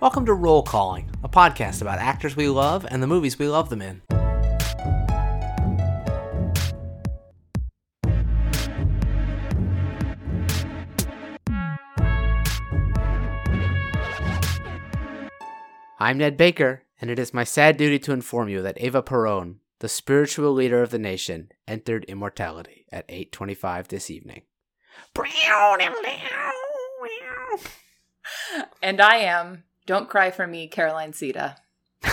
Welcome to Roll Calling, a podcast about actors we love and the movies we love them in. I'm Ned Baker, and it is my sad duty to inform you that Eva Peron, the spiritual leader of the nation, entered immortality at 8:25 this evening. And I am Don't Cry for Me, Caroline Sita.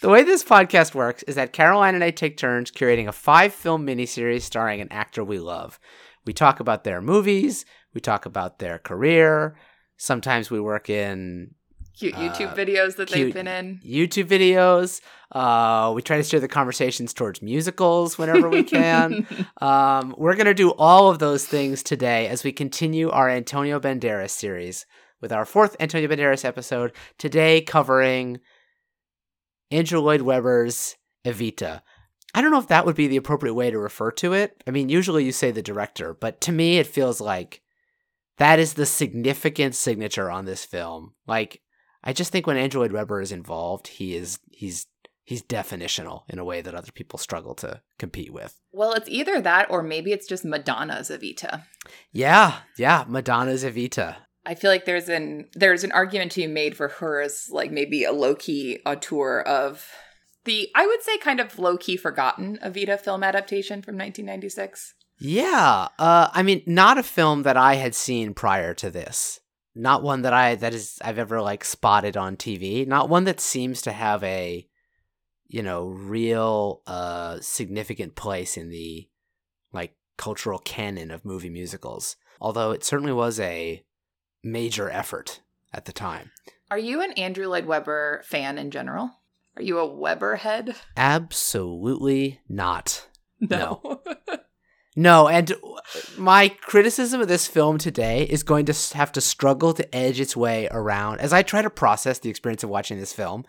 The way this podcast works is that Caroline and I take turns curating a five film miniseries starring an actor we love. We talk about their movies, we talk about their career. Sometimes we work in Cute YouTube Uh, videos that they've been in. YouTube videos. Uh, we try to steer the conversations towards musicals whenever we can. um, we're going to do all of those things today as we continue our Antonio Banderas series with our fourth Antonio Banderas episode, today covering Andrew Lloyd Webber's Evita. I don't know if that would be the appropriate way to refer to it. I mean, usually you say the director, but to me, it feels like that is the significant signature on this film. Like, I just think when Andrew Lloyd Webber is involved, he is he's he's definitional in a way that other people struggle to compete with. well, it's either that or maybe it's just Madonna's Evita. Yeah, yeah, Madonna's Evita. I feel like there's an there's an argument to be made for her as like maybe a low key auteur of the I would say kind of low key forgotten Evita film adaptation from 1996. Yeah, uh, I mean, not a film that I had seen prior to this. Not one that I that is I've ever like spotted on TV. Not one that seems to have a, you know, real uh significant place in the like cultural canon of movie musicals. Although it certainly was a major effort at the time. Are you an Andrew Lloyd Webber fan in general? Are you a Webber head? Absolutely not. No, No, and my criticism of this film today is going to have to struggle to edge its way around as I try to process the experience of watching this film.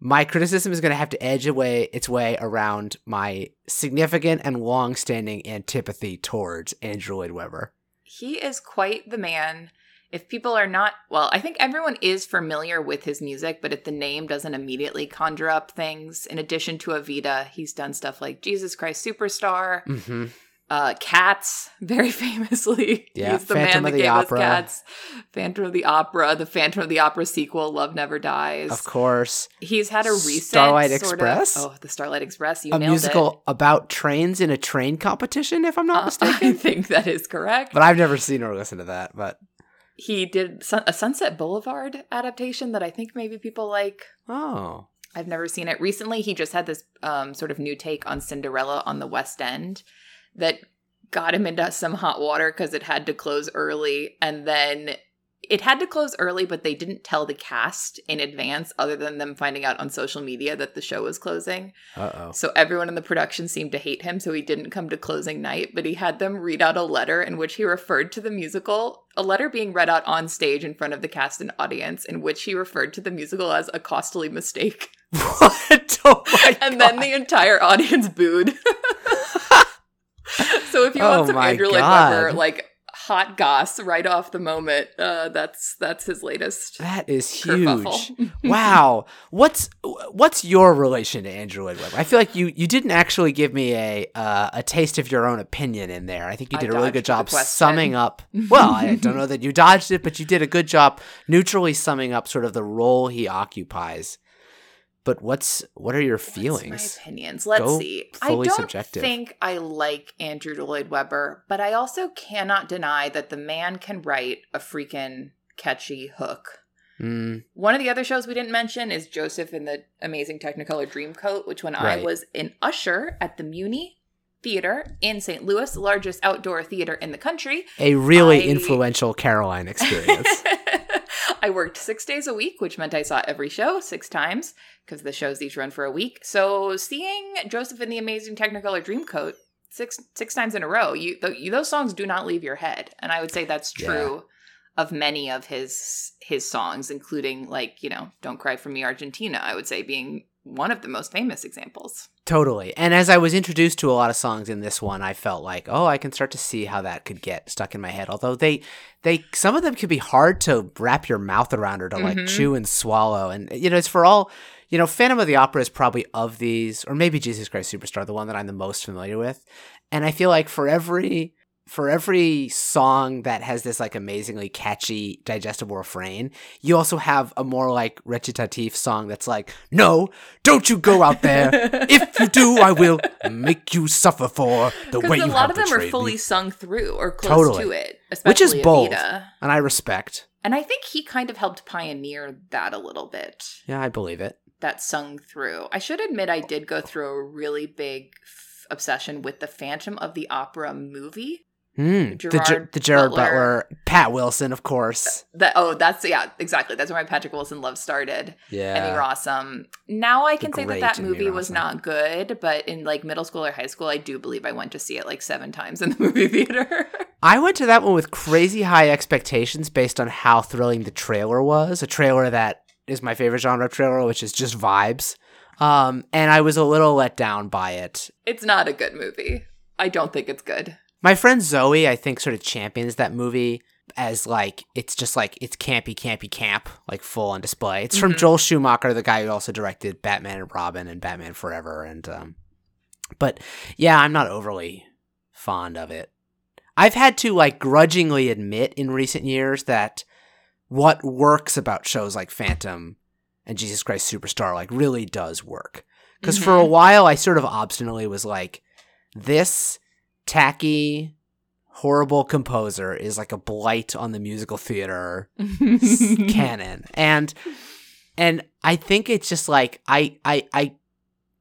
My criticism is going to have to edge away its way around my significant and long-standing antipathy towards Andrew Lloyd Webber. he is quite the man. If people are not, well, I think everyone is familiar with his music, but if the name doesn't immediately conjure up things, in addition to Evita, he's done stuff like Jesus Christ Superstar, hmm uh, Cats, very famously. Yeah, he's the Phantom man of that the gave Opera. us Cats, Phantom of the Opera, the Phantom of the Opera sequel, Love Never Dies. Of course, He's had a recent Starlight sort of- Express? oh, the Starlight Express. You a musical about trains in a train competition, if I'm not Uh, mistaken. I think that is correct. but I've never seen or listened to that. But he did Sun- a Sunset Boulevard adaptation that I think maybe people like. oh, I've never seen it. Recently, he just had this um, sort of new take on Cinderella on the West End that got him into some hot water because it had to close early. And then it had to close early, but they didn't tell the cast in advance, other than them finding out on social media that the show was closing. uh oh. So everyone in the production seemed to hate him, so he didn't come to closing night, but he had them read out a letter in which he referred to the musical, a letter being read out on stage in front of the cast and audience, in which he referred to the musical as a costly mistake. What? Oh my and then the entire audience booed. so if you Oh want some Andrew Lloyd God. Webber, like hot goss right off the moment, uh, that's that's his latest. That is huge. wow. What's what's your relation to Andrew Lloyd Webber? I feel like you you didn't actually give me a uh, a taste of your own opinion in there. I think you did a really good job summing up. Well, I don't know that you dodged it, but you did a good job neutrally summing up sort of the role he occupies. But what's what are your feelings? my opinions. Let's Go see. fully I don't subjective. think I like Andrew Lloyd Webber, but I also cannot deny that the man can write a freaking catchy hook. Mm, One of the other shows we didn't mention is Joseph in the Amazing Technicolor Dreamcoat, which when Right. I was an usher at the Muny Theater in St. Louis, largest outdoor theater in the country, a really I- influential Caroline experience. I worked six days a week, which meant I saw every show six times because the shows each run for a week. So seeing Joseph in the Amazing Technicolor Dreamcoat six six times in a row, you, th- you those songs do not leave your head, and I would say that's Yeah. true of many of his his songs, including like you know "Don't Cry for Me, Argentina." I would say being one of the most famous examples. Totally. And as I was introduced to a lot of songs in this one, I felt like, oh, I can start to see how that could get stuck in my head. Although they they some of them could be hard to wrap your mouth around or to like Mhm. chew and swallow. And you know, it's for all you know, Phantom of the Opera is probably of these, or maybe Jesus Christ Superstar, the one that I'm the most familiar with. And I feel like for every for every song that has this like amazingly catchy, digestible refrain, you also have a more like recitative song that's like, "No, don't you go out there. if you do, I will make you suffer for the way you have Because you a lot of them are fully me." sung through or close Totally. to it, Which is bold. Evita. And I respect. And I think he kind of helped pioneer that a little bit. Yeah, I believe it. that sung through. I should admit I did go through a really big obsession with the Phantom of the Opera movie. Hmm. the, Ger- Gerard the Gerard Butler. Butler. Pat Wilson, of course. That oh, that's yeah, exactly. That's where my Patrick Wilson love started. Yeah, Emmy. Rossum. Now I can The say that that movie was not good, but in like middle school or high school, I do believe I went to see it like seven times in the movie theater. I went to that one with crazy high expectations based on how thrilling the trailer was. A trailer that is my favorite genre trailer, which is just vibes. Um, and I was a little let down by it. it's not a good movie. I don't think it's good. My friend Zoe, I think, sort of champions that movie as like it's just like it's campy, campy camp, like full on display. It's from Mhm. Joel Schumacher, the guy who also directed Batman and Robin and Batman Forever, and um, but yeah, I'm not overly fond of it. I've had to like grudgingly admit in recent years that what works about shows like Phantom and Jesus Christ Superstar like really does work. Because for a while, I sort of obstinately was like, this tacky, horrible composer is like a blight on the musical theater canon. And and I think it's just like I I I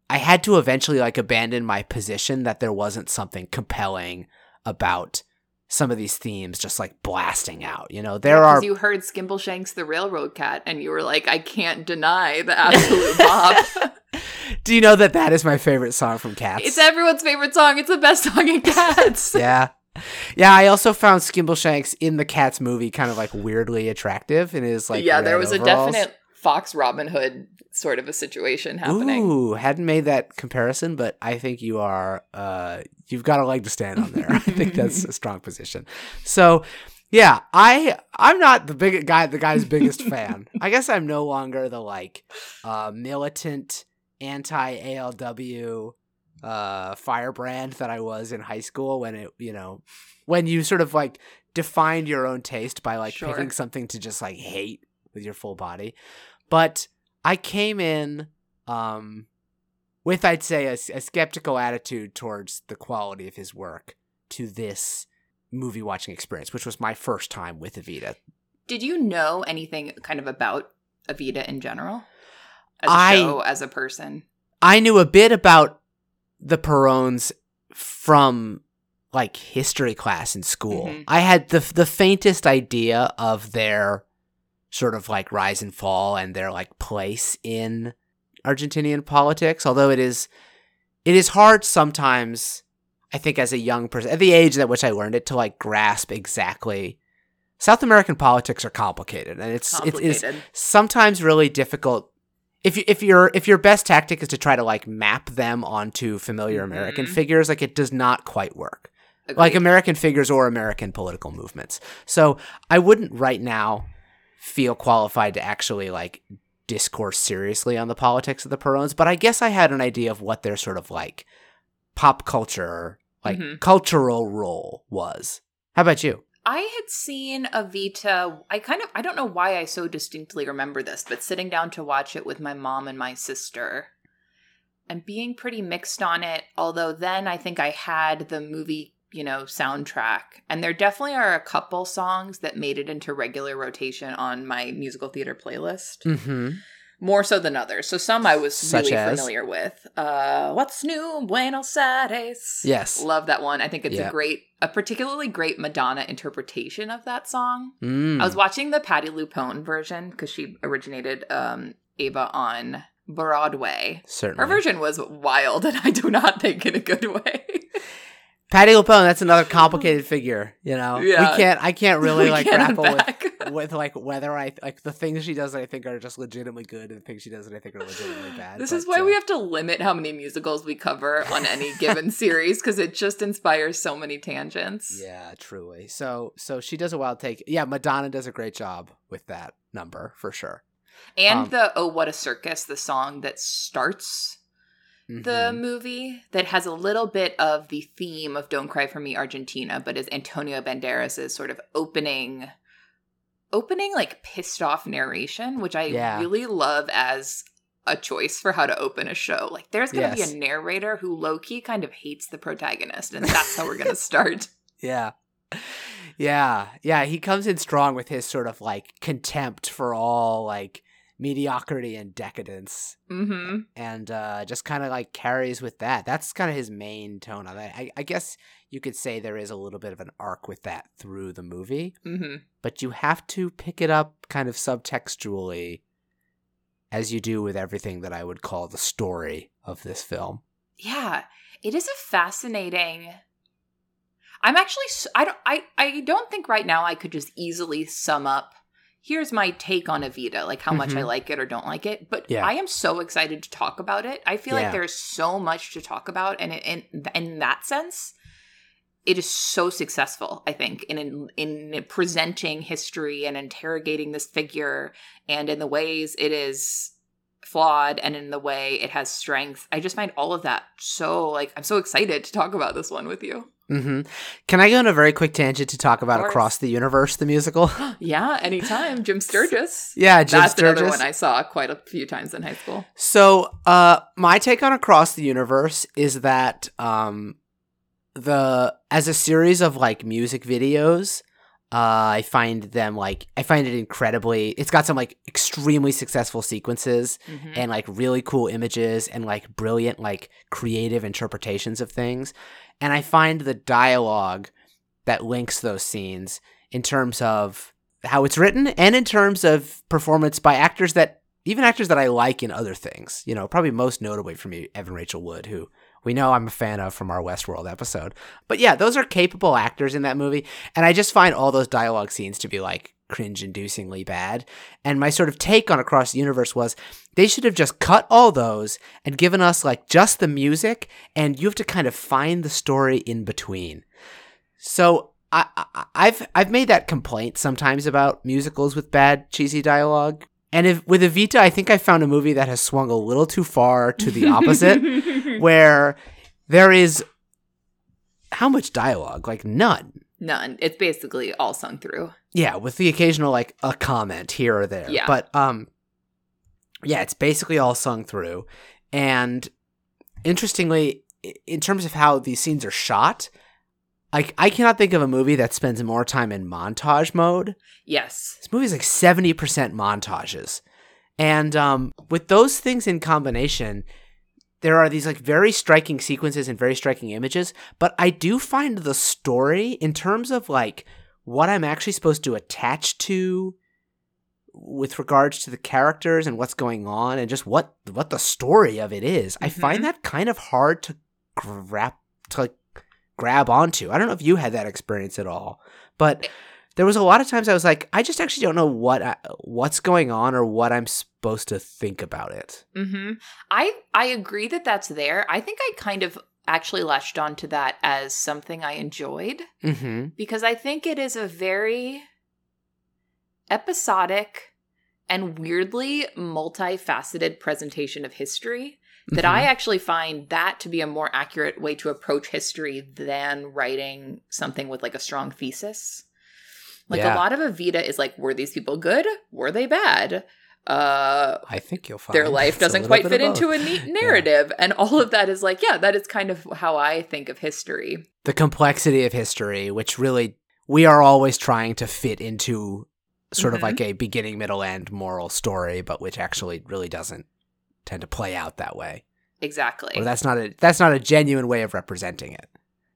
I had to eventually like abandon my position that there wasn't something compelling about some of these themes just like blasting out. You know, there Yeah, are you heard Skimbleshanks the Railroad Cat, and you were like, I can't deny the absolute bop. Do you know that that is my favorite song from Cats? it's everyone's favorite song. It's the best song in Cats. yeah. Yeah, I also found Skimbleshanks in the Cats movie kind of like weirdly attractive in his like yeah, there was overalls. a definite Fox Robin Hood sort of a situation happening. Ooh, hadn't made that comparison, but I think you are uh you've got a leg to stand on there. I think that's a strong position. So yeah, I I'm not the big guy the guy's biggest fan. I guess I'm no longer the like uh militant anti ALW uh firebrand that I was in high school when it you know when you sort of like defined your own taste by like Sure. picking something to just like hate with your full body. But I came in um, with, I'd say, a, a skeptical attitude towards the quality of his work to this movie watching experience, which was my first time with Evita. Did you know anything kind of about Evita in general? As a I- show, as a person? I knew a bit about the Peróns from like history class in school. Mhm. I had the the faintest idea of their sort of like rise and fall and their like place in Argentinian politics, although it is it is hard sometimes I think as a young person at the age at which I learned it to like grasp exactly South American politics are complicated and it's it is sometimes really difficult if you, if your if your best tactic is to try to like map them onto familiar American Mhm. figures, like it does not quite work. Like American figures or American political movements. So I wouldn't right now feel qualified to actually like discourse seriously on the politics of the Peróns, but I guess I had an idea of what their sort of like pop culture, like Mhm. cultural role was. How about you? I had seen Evita. I kind of I don't know why I so distinctly remember this, but sitting down to watch it with my mom and my sister and being pretty mixed on it, although then I think I had the movie, you know, soundtrack. And there definitely are a couple songs that made it into regular rotation on my musical theater playlist. Mm-hmm. More so than others. So some I was Such really as? familiar with. Uh What's New Buenos Aires. Yes. Love that one. I think it's a great, a particularly great Madonna interpretation of that song. Mm. I was watching the Patti LuPone version because she originated um, Ava on Broadway. Certainly. Her version was wild, and I do not think in a good way. Patti LuPone, that's another complicated figure, you know. Yeah. We can't I can't really We like can't grapple with with like whether I like the things she does that I think are just legitimately good and the things she does that I think are legitimately bad. This but, is why uh, we have to limit how many musicals we cover on any given series because it just inspires so many tangents. Yeah, truly. So so she does a wild take. Yeah, Madonna does a great job with that number for sure. And Um, the Oh What a Circus, the song that starts the Mhm. movie that has a little bit of the theme of Don't Cry for Me Argentina, but is Antonio Banderas' sort of opening opening like pissed off narration, which I Yeah. really love as a choice for how to open a show. Like there's gonna Yes. be a narrator who low key kind of hates the protagonist, and that's how we're gonna start. Yeah. Yeah. Yeah. He comes in strong with his sort of like contempt for all like mediocrity and decadence hmm and uh, just kind of like carries with that. That's kind of his main tone of it. I, I guess you could say there is a little bit of an arc with that through the movie, hmm but you have to pick it up kind of subtextually as you do with everything that I would call the story of this film. Yeah, it is a fascinating. I'm actually i don't I I don't think right now I could just easily sum up. Here's my take on Evita, like how much I Mhm. like it or don't like it. But Yeah. I am so excited to talk about it. I feel Yeah. like there's so much to talk about, and in in that sense, it is so successful. I think in in, in presenting history and interrogating this figure, and in the ways it is flawed and in the way it has strength. I just find all of that so like I'm so excited to talk about this one with you. Hmm Can I go on a very quick tangent to talk about. Across the Universe, the musical? yeah, anytime. Jim Sturgis. yeah, Jim That's Sturgis. another one I saw quite a few times in high school. So, uh, my take on Across the Universe is that um, the as a series of like music videos, uh, I find them like I find it incredibly. It's got some like extremely successful sequences Mhm. and like really cool images and like brilliant like creative interpretations of things, and I find the dialogue that links those scenes in terms of how it's written and in terms of performance by actors that even actors that I like in other things. You know, probably most notably for me, Evan Rachel Wood, who we know I'm a fan of from our Westworld episode. But yeah, those are capable actors in that movie, and I just find all those dialogue scenes to be like cringe-inducingly bad. And my sort of take on Across the Universe was they should have just cut all those and given us like just the music, and you have to kind of find the story in between. So I, I've I've made that complaint sometimes about musicals with bad cheesy dialogue. And if with Evita, I think I found a movie that has swung a little too far to the opposite, where there is how much dialogue? Like none. None. It's basically all sung through. Yeah, with the occasional like a comment here or there. Yeah. But um yeah, it's basically all sung through. And interestingly, in terms of how these scenes are shot, like I cannot think of a movie that spends more time in montage mode. Yes. This movie's like 70% montages. And um, with those things in combination, there are these like very striking sequences and very striking images. But I do find the story, in terms of like what I'm actually supposed to attach to with regards to the characters and what's going on and just what what the story of it is, I Mhm. find that kind of hard to grab to like grab onto. I don't know if you had that experience at all, but there was a lot of times I was like, I just actually don't know what I, what's going on or what I'm supposed to think about it. hmm I I agree that that's there. I think I kind of actually latched onto that as something I enjoyed Mm-hmm. because I think it is a very episodic and weirdly multifaceted presentation of history that Mm-hmm. I actually find that to be a more accurate way to approach history than writing something with like a strong thesis. Like Yeah. a lot of Evita is like, were these people good? Were they bad? Uh I think you'll find their life doesn't quite fit into a neat narrative. And all of that is like, yeah, that is kind of how I think of history. the complexity of history, which really we are always trying to fit into sort of Mhm. like a beginning, middle, end moral story, but which actually really doesn't tend to play out that way. Exactly. Or that's not a that's not a genuine way of representing it.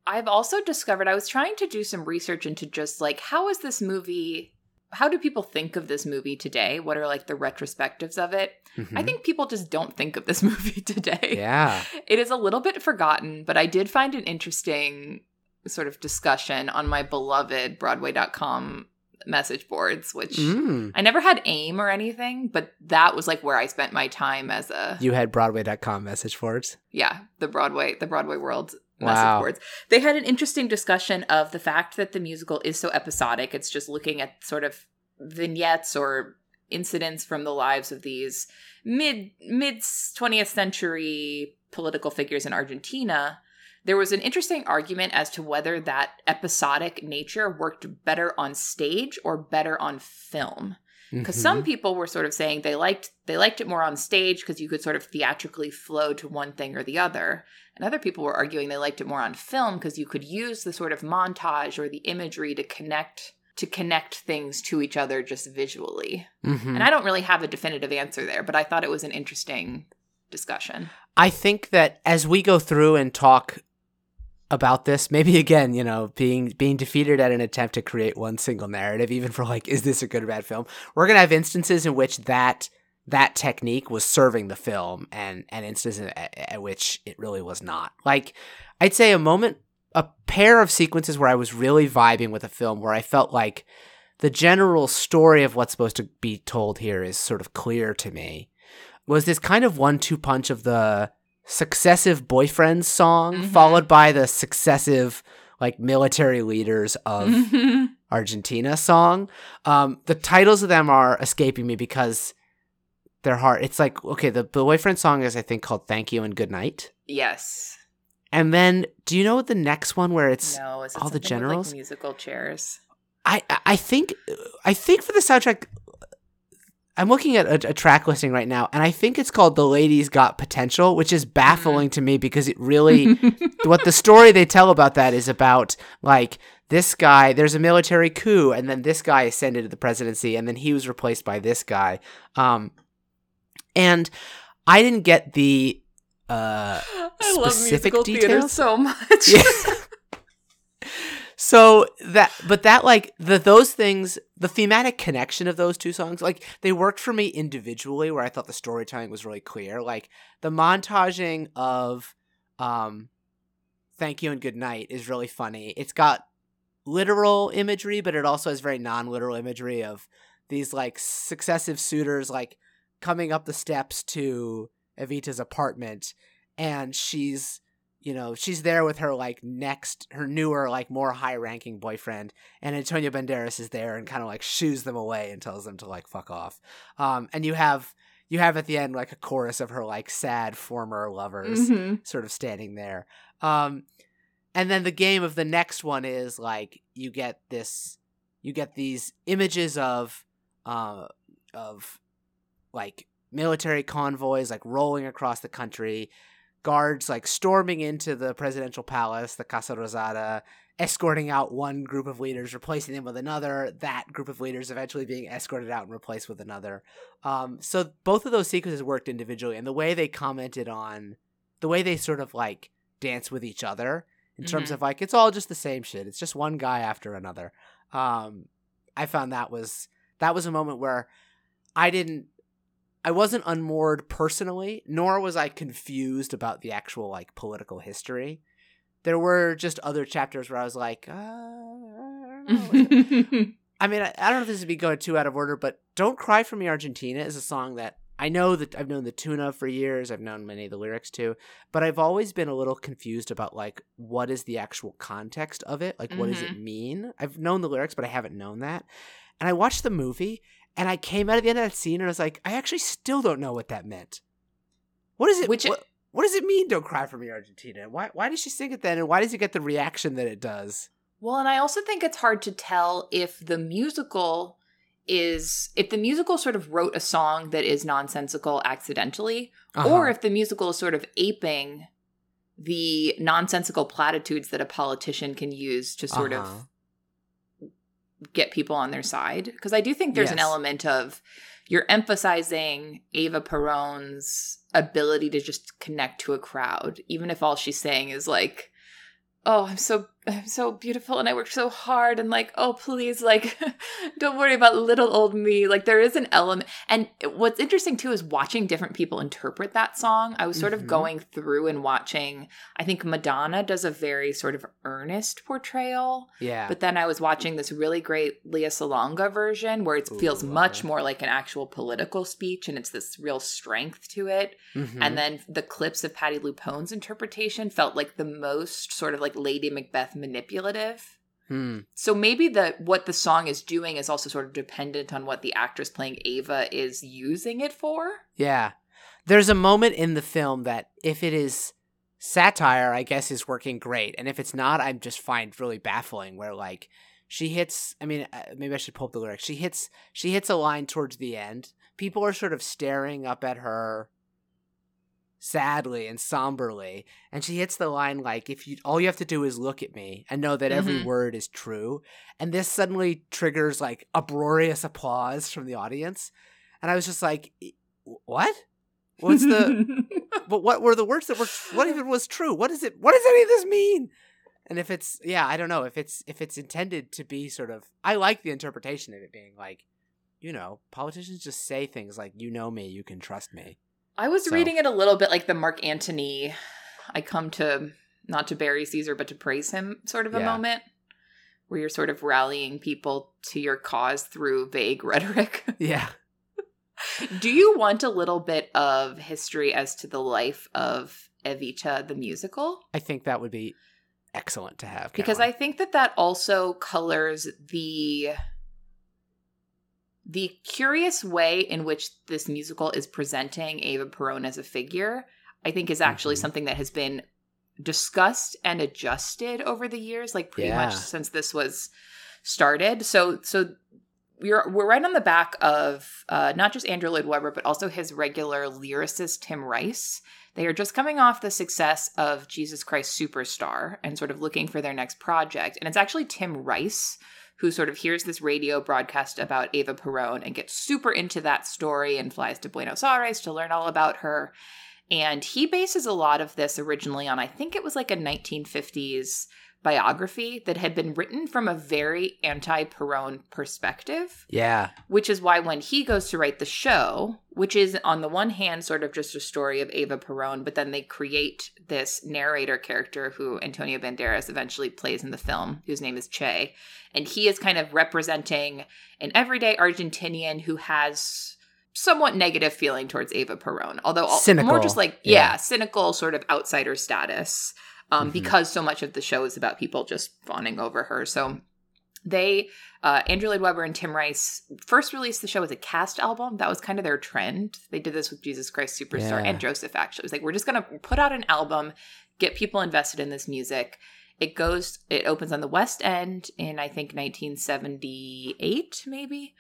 I've also discovered I was trying to do some research into just like how is this movie how do people think of this movie today? What are like the retrospectives of it? I Mhm. think people just don't think of this movie today. yeah. It is a little bit forgotten, but I did find an interesting sort of discussion on my beloved Broadway.com message boards, which Mm. I never had AIM or anything, but that was like where I spent my time as a You had Broadway.com message boards. yeah the Broadway the Broadway world Wow. message boards. They had an interesting discussion of the fact that the musical is so episodic. It's just looking at sort of vignettes or incidents from the lives of these mid mid 20th century political figures in Argentina. There was an interesting argument as to whether that episodic nature worked better on stage or better on film because Mhm. some people were sort of saying they liked they liked it more on stage because you could sort of theatrically flow to one thing or the other and other people were arguing they liked it more on film because you could use the sort of montage or the imagery to connect to connect things to each other just visually Mhm. and i don't really have a definitive answer there but i thought it was an interesting discussion I think that as we go through and talk about this, maybe again, you know, being being defeated at an attempt to create one single narrative, even for like, is this a good or bad film? We're gonna have instances in which that that technique was serving the film, and and instances at, at which it really was not. Like, I'd say a moment, a pair of sequences where I was really vibing with a film, where I felt like the general story of what's supposed to be told here is sort of clear to me. Was this kind of one-two punch of the successive boyfriends song Mhm. followed by the successive like military leaders of Argentina song. Um, the titles of them are escaping me because they're hard. It's like okay, the, boyfriend song is I think called "Thank You and Good Night," yes and then do you know the next one where it's no all the generals? like musical chairs I I think I think for the soundtrack. I'm looking at a, a track listing right now, and I think it's called "The Ladies Got Potential," which is baffling to me because it really what the story they tell about that is about like this guy there's a military coup and then this guy ascended to the presidency and then he was replaced by this guy um and i didn't get the uh I love specific musical theater details? so much. Yeah. so that but that like the those things the thematic connection of those two songs like they worked for me individually where i thought the storytelling was really clear like the montaging of um thank you and good night is really funny. It's got literal imagery but it also has very non-literal imagery of these like successive suitors like coming up the steps to evita's apartment and she's you know she's there with her like next her newer like more high ranking boyfriend and antonio banderas is there and kind of like shoos them away and tells them to like fuck off um and you have you have at the end like a chorus of her like sad former lovers Mhm. sort of standing there. Um, and then the game of the next one is like you get this, you get these images of, uh, of like military convoys like rolling across the country, guards like storming into the presidential palace, the Casa Rosada, escorting out one group of leaders, replacing them with another. That group of leaders eventually being escorted out and replaced with another. Um, so both of those sequences worked individually, and the way they commented on, the way they sort of like dance with each other in terms Mhm. of like it's all just the same shit. It's just one guy after another. Um, I found that was that was a moment where I didn't. I wasn't unmoored personally, nor was I confused about the actual like political history. There were just other chapters where I was like, uh, I don't know. I mean, I, I don't know if this would be going too out of order, but "Don't Cry for Me, Argentina" is a song that I know that I've known the tune of for years. I've known many of the lyrics too, but I've always been a little confused about like what is the actual context of it. Like, what does it mean? I've known the lyrics, but I haven't known that. And I watched the movie, and I came out at the end of that scene, and I was like, I actually still don't know what that meant. What is it? Which- what, what does it mean? Don't cry for me, Argentina. Why? Why does she sing it then? And why does it get the reaction that it does? Well, and I also think it's hard to tell if the musical is if the musical sort of wrote a song that is nonsensical accidentally Uh-huh. or if the musical is sort of aping the nonsensical platitudes that a politician can use to sort Uh-huh. of get people on their side because I do think there's an element of you're emphasizing Ava Peron's ability to just connect to a crowd even if all she's saying is like oh i'm so I'm so beautiful and I worked so hard and like, oh please, like don't worry about little old me. Like there is an element and what's interesting too is watching different people interpret that song. I was sort Mhm. of going through and watching I think Madonna does a very sort of earnest portrayal. Yeah. But then I was watching this really great Lea Salonga version where it feels Ooh, love much more like an actual political speech and it's this real strength to it. Mhm. And then the clips of Patti LuPone's interpretation felt like the most sort of like Lady Macbeth manipulative. Hmm. So maybe the what the song is doing is also sort of dependent on what the actress playing Ava is using it for. Yeah. There's a moment in the film that if it is satire, I guess is working great. And if it's not, I just find really baffling where like she hits I mean, uh, maybe I should pull up the lyrics. She hits she hits a line towards the end. People are sort of staring up at her sadly and somberly and she hits the line like if you all you have to do is look at me and know that every Mhm. word is true and this suddenly triggers like uproarious applause from the audience and i was just like "E- what? What's the but what were the words that were what even was true? What is it what does any of this mean? And if it's yeah i don't know if it's if it's intended to be sort of i like the interpretation of it being like you know politicians just say things like you know me you can trust me I was So- reading it a little bit like the Mark Antony I come to not to bury Caesar but to praise him sort of a Yeah. moment where you're sort of rallying people to your cause through vague rhetoric. yeah Do you want a little bit of history as to the life of Evita the musical? i think that would be excellent to have Because I think that that also colors the the curious way in which this musical is presenting Ava Perón as a figure. I think is actually Mhm. something that has been discussed and adjusted over the years, like pretty Yeah. much since this was started. So so we're we're right on the back of uh, not just Andrew Lloyd Webber, but also his regular lyricist Tim Rice. They are just coming off the success of Jesus Christ Superstar and sort of looking for their next project. And it's actually Tim Rice who sort of hears this radio broadcast about Ava Perón and gets super into that story and flies to Buenos Aires to learn all about her. And he bases a lot of this originally on, I think it was like a 1950s biography that had been written from a very anti Perón perspective yeah which is why when he goes to write the show, which is on the one hand sort of just a story of Ava Perón, but then they create this narrator character who Antonio Banderas eventually plays in the film, whose name is Che, and he is kind of representing an everyday Argentinian who has somewhat negative feeling towards Ava Perón, although Cynical, more just like yeah, yeah. cynical sort of outsider status. Um, Mhm. because so much of the show is about people just fawning over her. So they uh, Andrew Lloyd Webber and Tim Rice first released the show as a cast album. That was kind of their trend. They did this with Jesus Christ Superstar Yeah. and Joseph. Actually, it was like we're just gonna put out an album, get people invested in this music. It goes. It opens on the West End in I think 1978, maybe.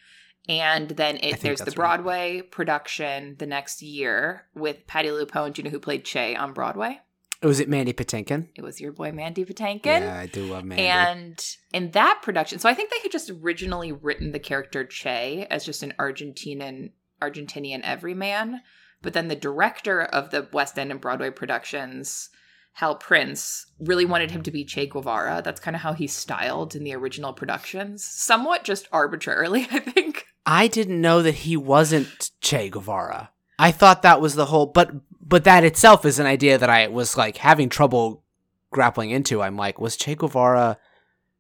And then it there's the that's right. Broadway production the next year with Patti LuPone. Do you know who played Che on Broadway? Was it mandy patinkin It was your boy Mandy Patinkin. yeah i do love mandy And in that production, so I think they had just originally written the character Che as just an Argentinian Argentinian everyman, but then the director of the West End and Broadway productions, Hal Prince, really wanted him to be Che Guevara. That's kind of how he's styled in the original productions, somewhat just arbitrarily, I think. I didn't know that he wasn't Che Guevara. I thought that was the whole, but but that itself is an idea that I was like having trouble grappling into. I'm like, was Che Guevara?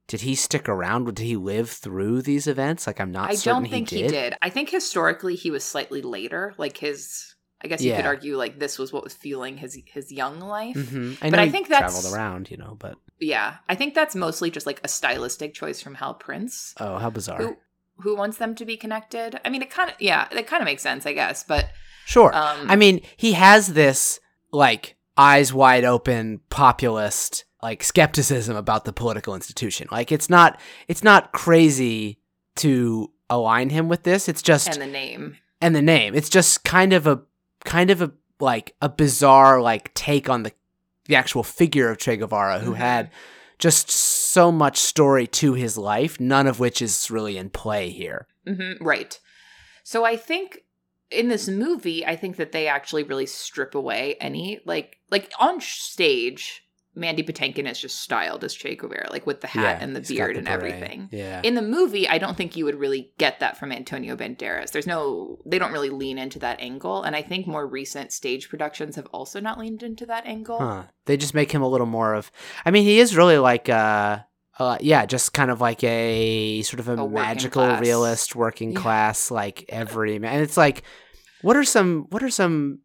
Did he stick around? Did he live through these events? Like, I'm not. I certain don't think he he did. did. I think historically he was slightly later, like his. I guess you could argue like this was what was fueling his his young life. hmm I But I think that's- traveled around, you know. But Yeah, I think that's mostly just like a stylistic choice from Hal Prince, oh, how bizarre! who who wants them to be connected. I mean, it kind of yeah, it kind of makes sense, I guess. But Sure. um, I mean, he has this like eyes wide open populist like skepticism about the political institution. Like it's not it's not crazy to align him with this. It's just and the name, and the name. It's just kind of a kind of a like a bizarre like take on the the actual figure of Che Guevara who Mhm. had just so much story to his life, none of which is really in play here. hmm right? So I think in this movie, I think that they actually really strip away any like like on stage. Mandy Patinkin is just styled as Che Guevara, like with the hat and the beard the and everything. Yeah. In the movie, I don't think you would really get that from Antonio Banderas. There's no, they don't really lean into that angle. And I think more recent stage productions have also not leaned into that angle. Huh. They just make him a little more of. I mean, he is really like, uh, uh, yeah, just kind of like a sort of a, A magical class. realist working Yeah. class, like every man. And it's like, what are some? What are some?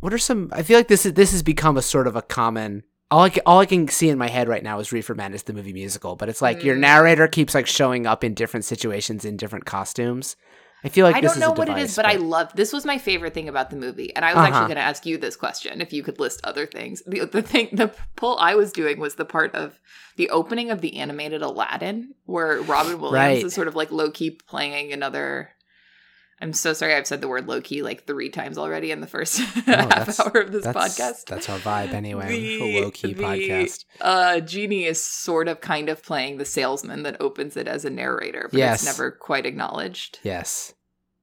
What are some? I feel like this is this has become a sort of a common. All I, can, all I can see in my head right now is Reefer Madness, the movie musical, but it's like your Mm. narrator keeps like showing up in different situations in different costumes. I feel like I don't know what it device, is, but, I love this was my favorite thing about the movie. And I was Uh-huh. actually going to ask you this question if you could list other things. The, the thing, the pull I was doing was the part of the opening of the animated Aladdin, where Robin Williams Right. is sort of like low key playing another. I'm so sorry, I've said the word low key like three times already in the first half hour of this that's, podcast. That's our vibe anyway. The- a low key the- podcast. uh genie is sort of kind of playing the salesman that opens it as a narrator but Yes. it's never quite acknowledged Yes.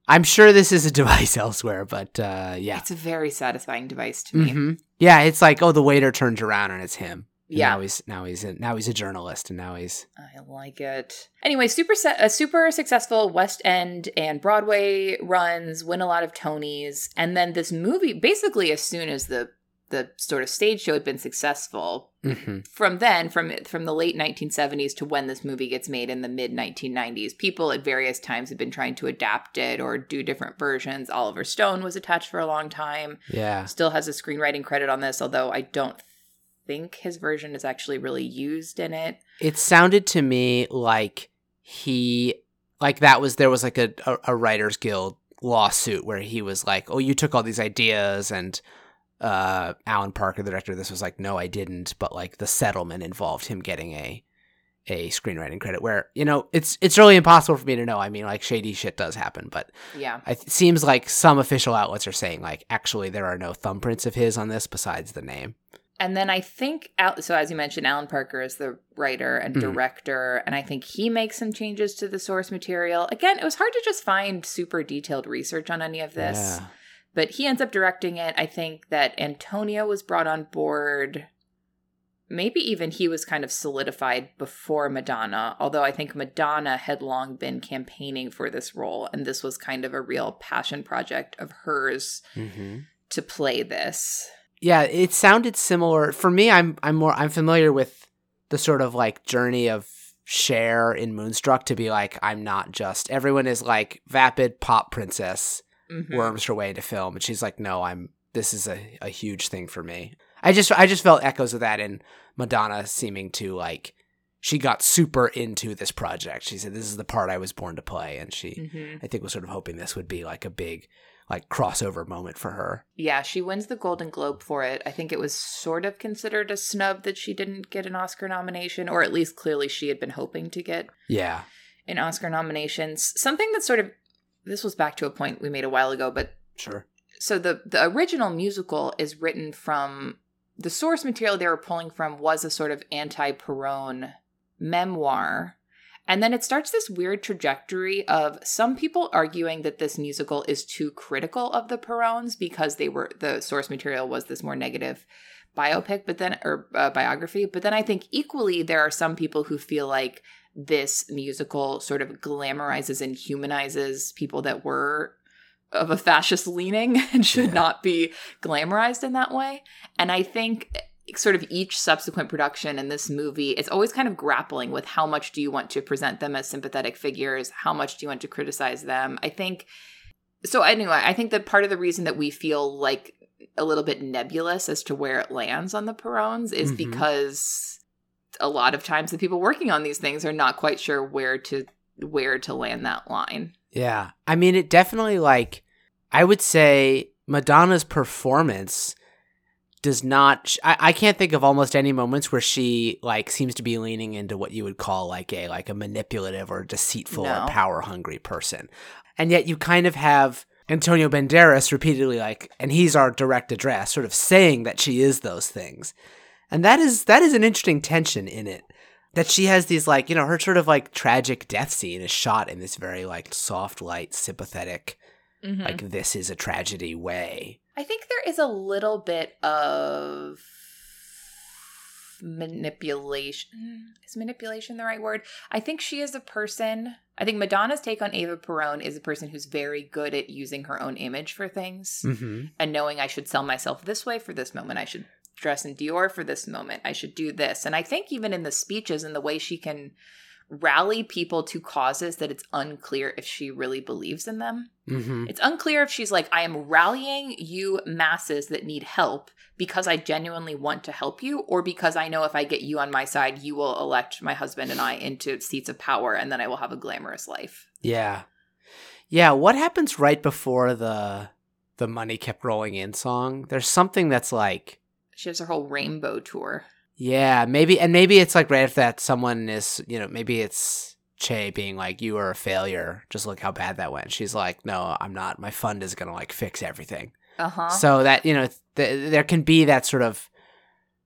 I'm sure this is a device elsewhere, but uh, yeah. it's a very satisfying device to me hmm Yeah, it's like, oh, the waiter turns around and it's him. Yeah Now he's now he's a, now he's a journalist, and now he's i like it. Anyway super a super successful west end and broadway runs win a lot of tonys. And then this movie basically as soon as the the sort of stage show had been successful hmm from then from from the late 1970s to when this movie gets made in the mid 1990s people at various times have been trying to adapt it or do different versions. Oliver stone was attached for a long time. Yeah. still has a screenwriting credit on this although i don't think his version is actually really used in it It sounded to me like he like that was there was like a, a, a writers guild lawsuit where he was like, "Oh, you took all these ideas," and uh, Alan Parker, the director of this, was like, "No, I didn't." But like the settlement involved him getting a a screenwriting credit. Where you know it's it's really impossible for me to know. I mean, like shady shit does happen, but yeah it seems like some official outlets are saying like, actually, there are no thumbprints of his on this besides the name. And then i think Al- so as you mentioned alan parker is the writer and Mhm. director and i think he makes some changes to the source material again it was hard to just find super detailed research on any of this Yeah. but he ends up directing it. I think that Antonio was brought on board. Maybe even he was kind of solidified before Madonna, although I think Madonna had long been campaigning for this role, and this was kind of a real passion project of hers hmm to play this. Yeah it sounded similar. For me i'm i'm more i'm familiar with the sort of like journey of Cher in moonstruck to be like i'm not just everyone is like vapid pop princess Mhm. worms her way to film. And she's like no i'm this is a, a huge thing for me. I just i just felt echoes of that in madonna seeming to like she got super into this project. She said this is the part i was born to play. And she Mhm. i think was sort of hoping this would be like a big like crossover moment for her Yeah, she wins the Golden Globe for it. I think it was sort of considered a snub that she didn't get an Oscar nomination, or at least clearly she had been hoping to get yeah in Oscar nominations. Something that sort of this was back to a point we made a while ago, but sure so the the original musical is written from the source material they were pulling from was a sort of anti-Perón memoir. And then it starts this weird trajectory of some people arguing that this musical is too critical of the Peróns because they were the source material was this more negative biopic, but then or uh, biography. But then I think equally there are some people who feel like this musical sort of glamorizes and humanizes people that were of a fascist leaning and should Yeah. not be glamorized in that way. And I think sort of each subsequent production in this movie it's always kind of grappling with how much do you want to present them as sympathetic figures how much do you want to criticize them i think so anyway i think that part of the reason that we feel like a little bit nebulous as to where it lands on the Peróns is Mhm. because a lot of times the people working on these things are not quite sure where to where to land that line Yeah. I mean, it definitely, like, I would say Madonna's performance does not, I, I can't think of almost any moments where she, like, seems to be leaning into what you would call, like, a, like, a manipulative or deceitful No. or power hungry person. And yet you kind of have Antonio Banderas repeatedly, like, and he's our direct address, sort of saying that she is those things. And that is, that is an interesting tension in it that she has these like you know her sort of like tragic death scene is shot in this very like soft light sympathetic like this is a tragedy way I think there is a little bit of manipulation. Is manipulation the right word? I think she is a person. I think Madonna's take on Ava Perón is a person who's very good at using her own image for things Mm-hmm. and knowing I should sell myself this way for this moment. I should dress in Dior for this moment. I should do this. And I think even in the speeches and the way she can rally people to causes that it's unclear if she really believes in them. Mm-hmm. It's unclear if she's like, I am rallying you masses that need help because I genuinely want to help you, or because I know if I get you on my side, you will elect my husband and I into seats of power and then I will have a glamorous life. Yeah. Yeah, what happens right before the the money kept rolling in song? There's something that's like She has her whole rainbow tour. Yeah, maybe, and maybe it's like right after that, someone is, you know, maybe it's Che being like, "You are a failure. Just look how bad that went." She's like, "No, I'm not. My fund is gonna like fix everything." Uh huh. So that you know, th- there can be that sort of,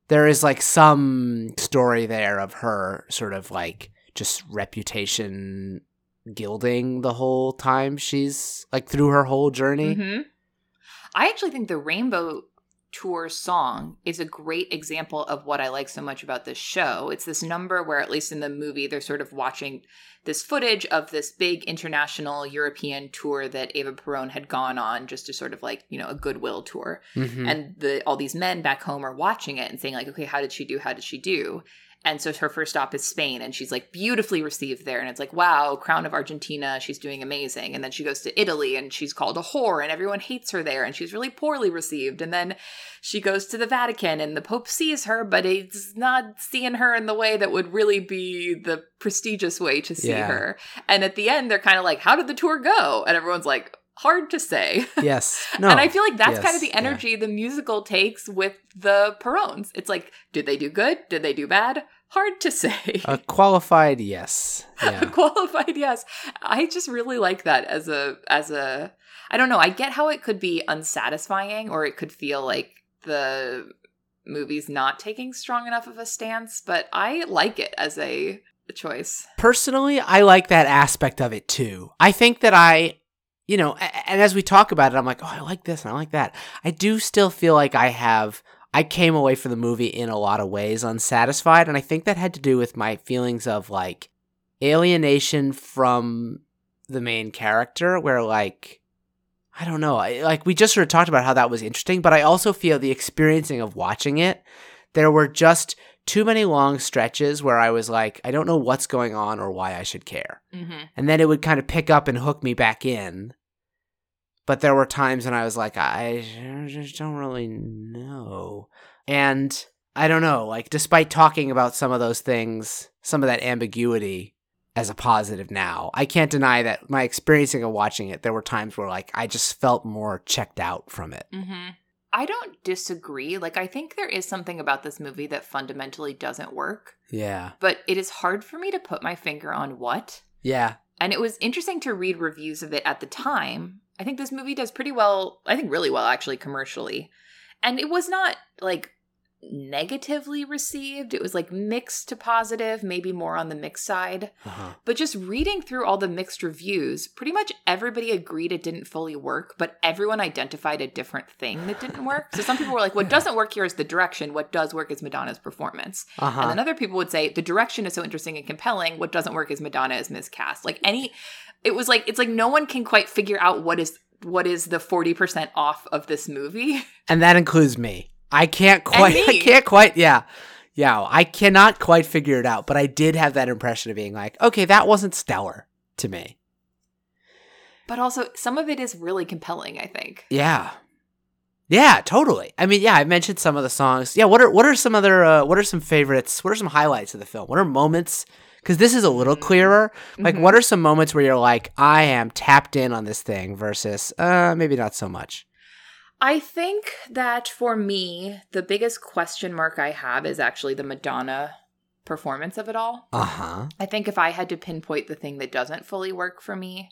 there is like some story there of her sort of like just reputation gilding the whole time she's like through her whole journey. hmm I actually think the Rainbow Tour song is a great example of what I like so much about this show. It's this number where, at least in the movie, they're sort of watching this footage of this big international European tour that Eva Perón had gone on just to sort of like, you know, a goodwill tour. Mhm. And the all these men back home are watching it and saying, like, okay, how did she do? How did she do? And so her first stop is Spain, and she's like beautifully received there. And it's like, wow, crown of Argentina, she's doing amazing. And then she goes to Italy, and she's called a whore, and everyone hates her there, and she's really poorly received. And then she goes to the Vatican, and the Pope sees her, but he's not seeing her in the way that would really be the prestigious way to see Yeah. her. And at the end, they're kind of like, how did the tour go? And everyone's like, hard to say. yes, no, And I feel like that's kind of Yes, the yeah. energy the musical takes with the Peróns. It's like, did they do good? Did they do bad? Hard to say. a qualified yes. Yeah. A qualified, yes. I just really like that as a as a I don't know, I get how it could be unsatisfying or it could feel like the movie's not taking strong enough of a stance, but I like it as a choice. personally, I like that aspect of it too. I think that I, you know, and as we talk about it, I'm like, oh, I like this and I like that. I do still feel like I have, I came away from the movie in a lot of ways unsatisfied. And I think that had to do with my feelings of like alienation from the main character, where like, I don't know, I, like we just sort of talked about how that was interesting, but I also feel the experiencing of watching it, there were just too many long stretches where I was like, I don't know what's going on or why I should care. Mm-hmm. And then it would kind of pick up and hook me back in. But there were times when I was like, I just don't really know. And I don't know, like, despite talking about some of those things, some of that ambiguity as a positive now, I can't deny that my experiencing of watching it, there were times where, like, I just felt more checked out from it. Mm-hmm. I don't disagree. Like, I think there is something about this movie that fundamentally doesn't work, Yeah. but it is hard for me to put my finger on what. Yeah. And it was interesting to read reviews of it at the time. I think this movie does pretty well, I think really well actually commercially. And it was not like negatively received. It was like mixed to positive, maybe more on the mixed side. Uh-huh. But just reading through all the mixed reviews, pretty much everybody agreed it didn't fully work, but everyone identified a different thing that didn't work. So some people were like, what doesn't work here is the direction. What does work is Madonna's performance. Uh-huh. And then other people would say the direction is so interesting and compelling. What doesn't work is Madonna is miscast. Like any, it was like it's like no one can quite figure out what is what is the forty percent off of this movie. and that includes me. I can't quite. I can't quite. Yeah, yeah. I cannot quite figure it out. But I did have that impression of being like, okay, that wasn't stellar to me. But also some of it is really compelling. I think. Yeah, yeah, totally. I mean, yeah, I mentioned some of the songs. Yeah, what are what are some other uh, what are some favorites? What are some highlights of the film? What are moments? Because this is a little clearer. Like, Mhm. what are some moments where you're like, I am tapped in on this thing versus, uh, maybe not so much. I think that for me, the biggest question mark I have is actually the Madonna performance of it all. Uh huh. I think if I had to pinpoint the thing that doesn't fully work for me,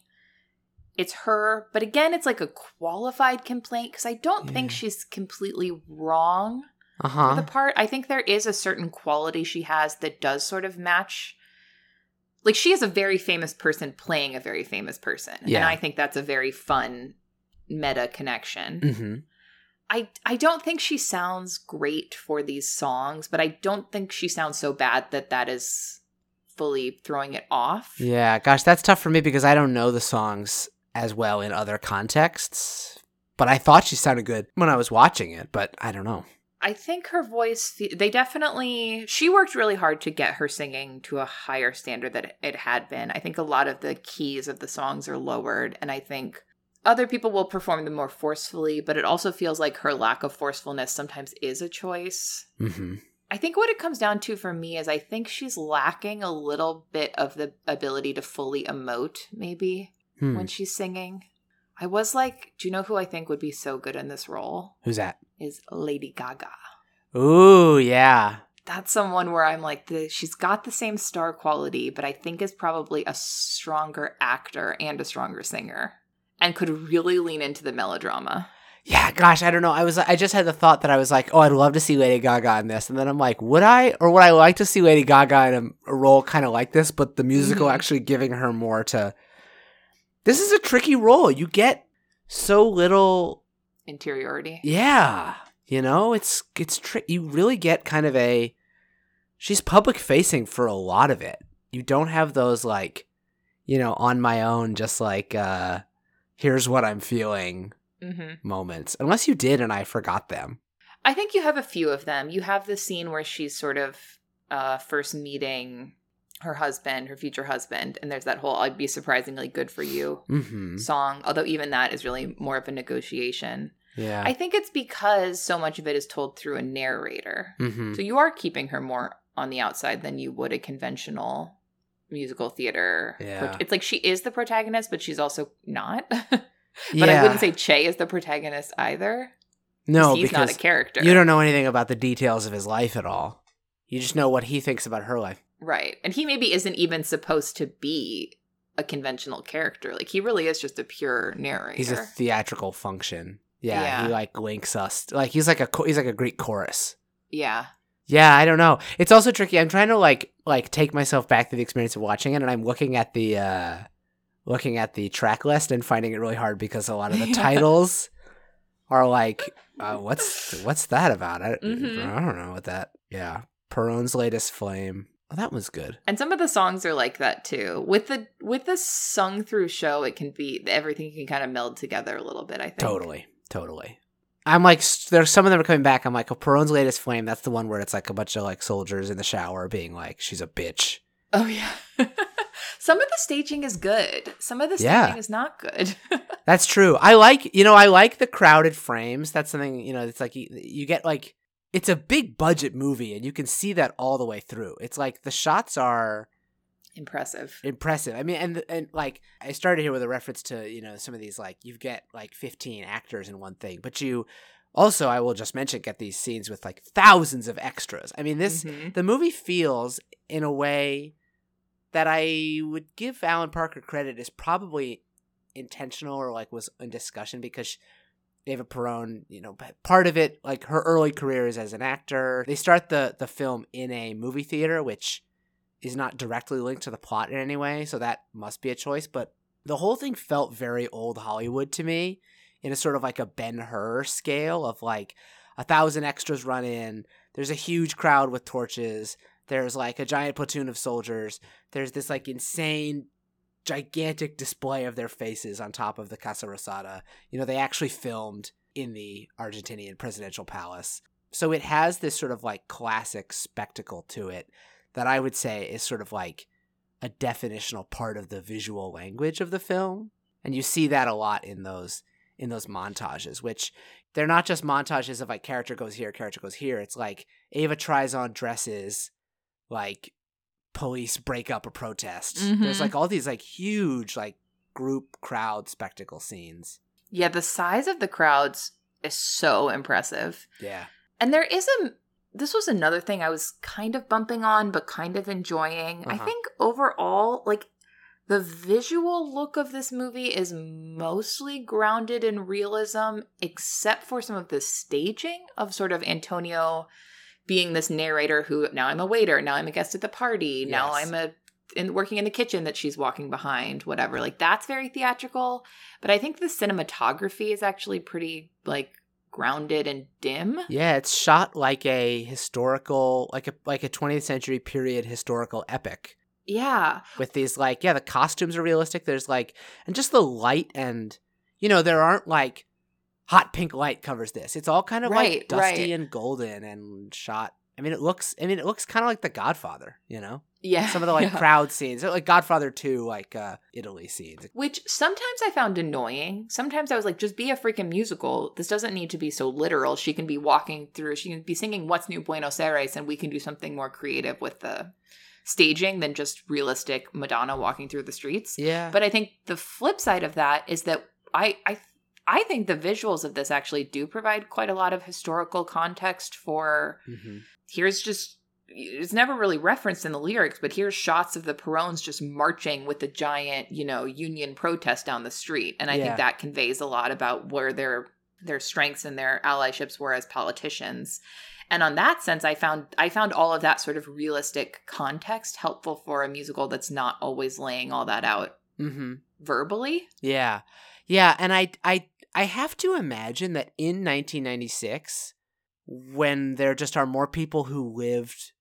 it's her. But again, it's like a qualified complaint because I don't think she's completely wrong Uh for the part. I think there is a certain quality she has that does sort of match. Like she is a very famous person playing a very famous person. And I think that's a very fun meta connection. Mm-hmm. I I don't think she sounds great for these songs, but I don't think she sounds so bad that that is fully throwing it off. Yeah, gosh, that's tough for me because I don't know the songs as well in other contexts. But I thought she sounded good when I was watching it, but I don't know. I think her voice, they definitely, she worked really hard to get her singing to a higher standard that it had been. I think a lot of the keys of the songs are lowered, and I think other people will perform them more forcefully, but it also feels like her lack of forcefulness sometimes is a choice. Mm-hmm. I think what it comes down to for me is I think she's lacking a little bit of the ability to fully emote, maybe, Hmm. when she's singing. I was like, do you know who I think would be so good in this role? Who's that? Is Lady Gaga. Ooh, yeah. That's someone where I'm like, the, she's got the same star quality, but I think is probably a stronger actor and a stronger singer and could really lean into the melodrama. Yeah, gosh, I don't know. I was I just had the thought that I was like, oh, I'd love to see Lady Gaga in this, and then I'm like, would I, or would I like to see Lady Gaga in a, a role kind of like this, but the musical Mhm. actually giving her more to. This is a tricky role. You get so little. Interiority. Yeah, you know, it's it's tri- You really get kind of a. She's public facing for a lot of it. You don't have those like, you know, on my own, just like, uh here's what I'm feeling Mm-hmm. moments, unless you did and I forgot them. I think you have a few of them. You have the scene where she's sort of uh, first meeting her husband, her future husband, and there's that whole "I'd be surprisingly good for you" Mm-hmm. song. Although even that is really more of a negotiation. Yeah. I think it's because so much of it is told through a narrator. mm-hmm. So you are keeping her more on the outside than you would a conventional musical theater. Yeah. It's like she is the protagonist, but she's also not. but yeah. I wouldn't say Che is the protagonist either. no he's because not a character. you don't know anything about the details of his life at all. You just know what he thinks about her life. Right. And he maybe isn't even supposed to be a conventional character. Like he really is just a pure narrator. He's a theatrical function. Yeah, Yeah. he like links us. Like he's like a he's like a Greek chorus. yeah. Yeah, I don't know. It's also tricky. I'm trying to like like take myself back to the experience of watching it, and I'm looking at the uh looking at the track list and finding it really hard because a lot of the Yeah. titles are like, uh, what's what's that about? I, Mhm. I don't know what that. Yeah, Peron's latest flame. Oh, that was good. And some of the songs are like that too. With the with the sung through show, it can be everything can kind of meld together a little bit, I think. Totally, totally. I'm like, there's some of them are coming back. I'm like, oh, Peron's latest flame. That's the one where it's like a bunch of like soldiers in the shower being like, she's a bitch. Oh yeah. some of the staging is good. Some of the staging Yeah. is not good. That's true. I like, you know, I like the crowded frames. That's something, you know, it's like you, you get like, it's a big budget movie and you can see that all the way through. It's like the shots are Impressive. impressive. I mean, and, and like, I started here with a reference to, you know, some of these, like, you get like 15 actors in one thing, but you also, I will just mention, get these scenes with like thousands of extras. I mean, this, Mhm. the movie feels in a way that I would give Alan Parker credit is probably intentional or like was in discussion because Eva Perón, you know, part of it, like her early career is as an actor. They start the the film in a movie theater, which is not directly linked to the plot in any way, so that must be a choice. But the whole thing felt very old Hollywood to me, in a sort of like a Ben Hur scale of like a thousand extras run in. There's a huge crowd with torches. There's like a giant platoon of soldiers. There's this like insane, gigantic display of their faces on top of the Casa Rosada. You know, they actually filmed in the Argentinian presidential palace. So it has this sort of like classic spectacle to it that I would say is sort of like a definitional part of the visual language of the film. And you see that a lot in those in those montages, which they're not just montages of like character goes here, character goes here. It's like Eva tries on dresses, like police break up a protest. There's Mhm. like all these like huge like group crowd spectacle scenes. Yeah, the size of the crowds is so impressive. Yeah. And there is a this was another thing I was kind of bumping on but kind of enjoying. I Uh-huh. think overall like the visual look of this movie is mostly grounded in realism except for some of the staging of sort of Antonio being this narrator who now I'm a waiter, now I'm a guest at the party, now Yes. I'm a in working in the kitchen that she's walking behind, whatever. Like that's very theatrical, but I think the cinematography is actually pretty like grounded and dim. Yeah, it's shot like a historical, like a like a 20th century period historical epic. Yeah. With these like, yeah, the costumes are realistic. There's like, and just the light and, you know, there aren't like hot pink light covers this. It's all kind of Right, like dusty right. and golden and shot. I mean, it looks. I mean, it looks kind of like The Godfather. You know, Yeah. some of the like yeah. crowd scenes, like Godfather Two, like uh Italy scenes. Which sometimes I found annoying. Sometimes I was like, just be a freaking musical. This doesn't need to be so literal. She can be walking through, she can be singing What's New Buenos Aires, and we can do something more creative with the staging than just realistic Madonna walking through the streets. Yeah, But I think the flip side of that is that I, I, I think the visuals of this actually do provide quite a lot of historical context for hmm here's just it's never really referenced in the lyrics, but here's shots of the Peróns just marching with the giant, you know, union protest down the street. And I Yeah. think that conveys a lot about where their their strengths and their allyships were as politicians. And on that sense, I found I found all of that sort of realistic context helpful for a musical that's not always laying all that out hmm verbally. Yeah. Yeah, and I I I have to imagine that in 1996 when there just are more people who lived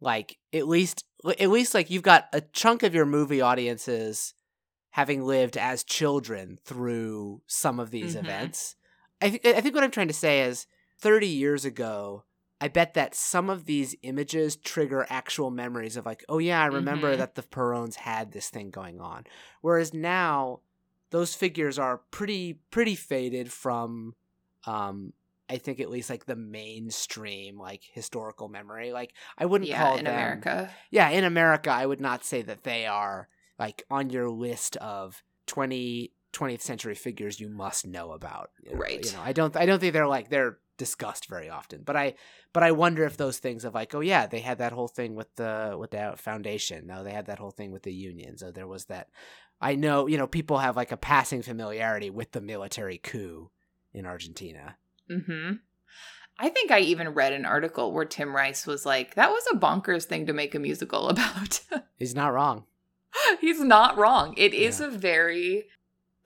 like at least at least like you've got a chunk of your movie audiences having lived as children through some of these Mhm. events. I think I think what I'm trying to say is 30 years ago I bet that some of these images trigger actual memories of like, oh yeah, I remember Mhm. that the Peróns had this thing going on. Whereas now, those figures are pretty pretty faded from, um, I think at least like the mainstream like historical memory. Like I wouldn't call them. Yeah, call in them, America. Yeah, in America, I would not say that they are like on your list of 20, 20th century figures you must know about. Right. You know, I don't I don't think they're like they're discussed very often. But I but I wonder if those things of like, oh yeah, they had that whole thing with the with the foundation. No, they had that whole thing with the union. So there was that I know, you know, people have like a passing familiarity with the military coup in Argentina. hmm I think I even read an article where Tim Rice was like, that was a bonkers thing to make a musical about. He's not wrong. He's not wrong. It is Yeah. a very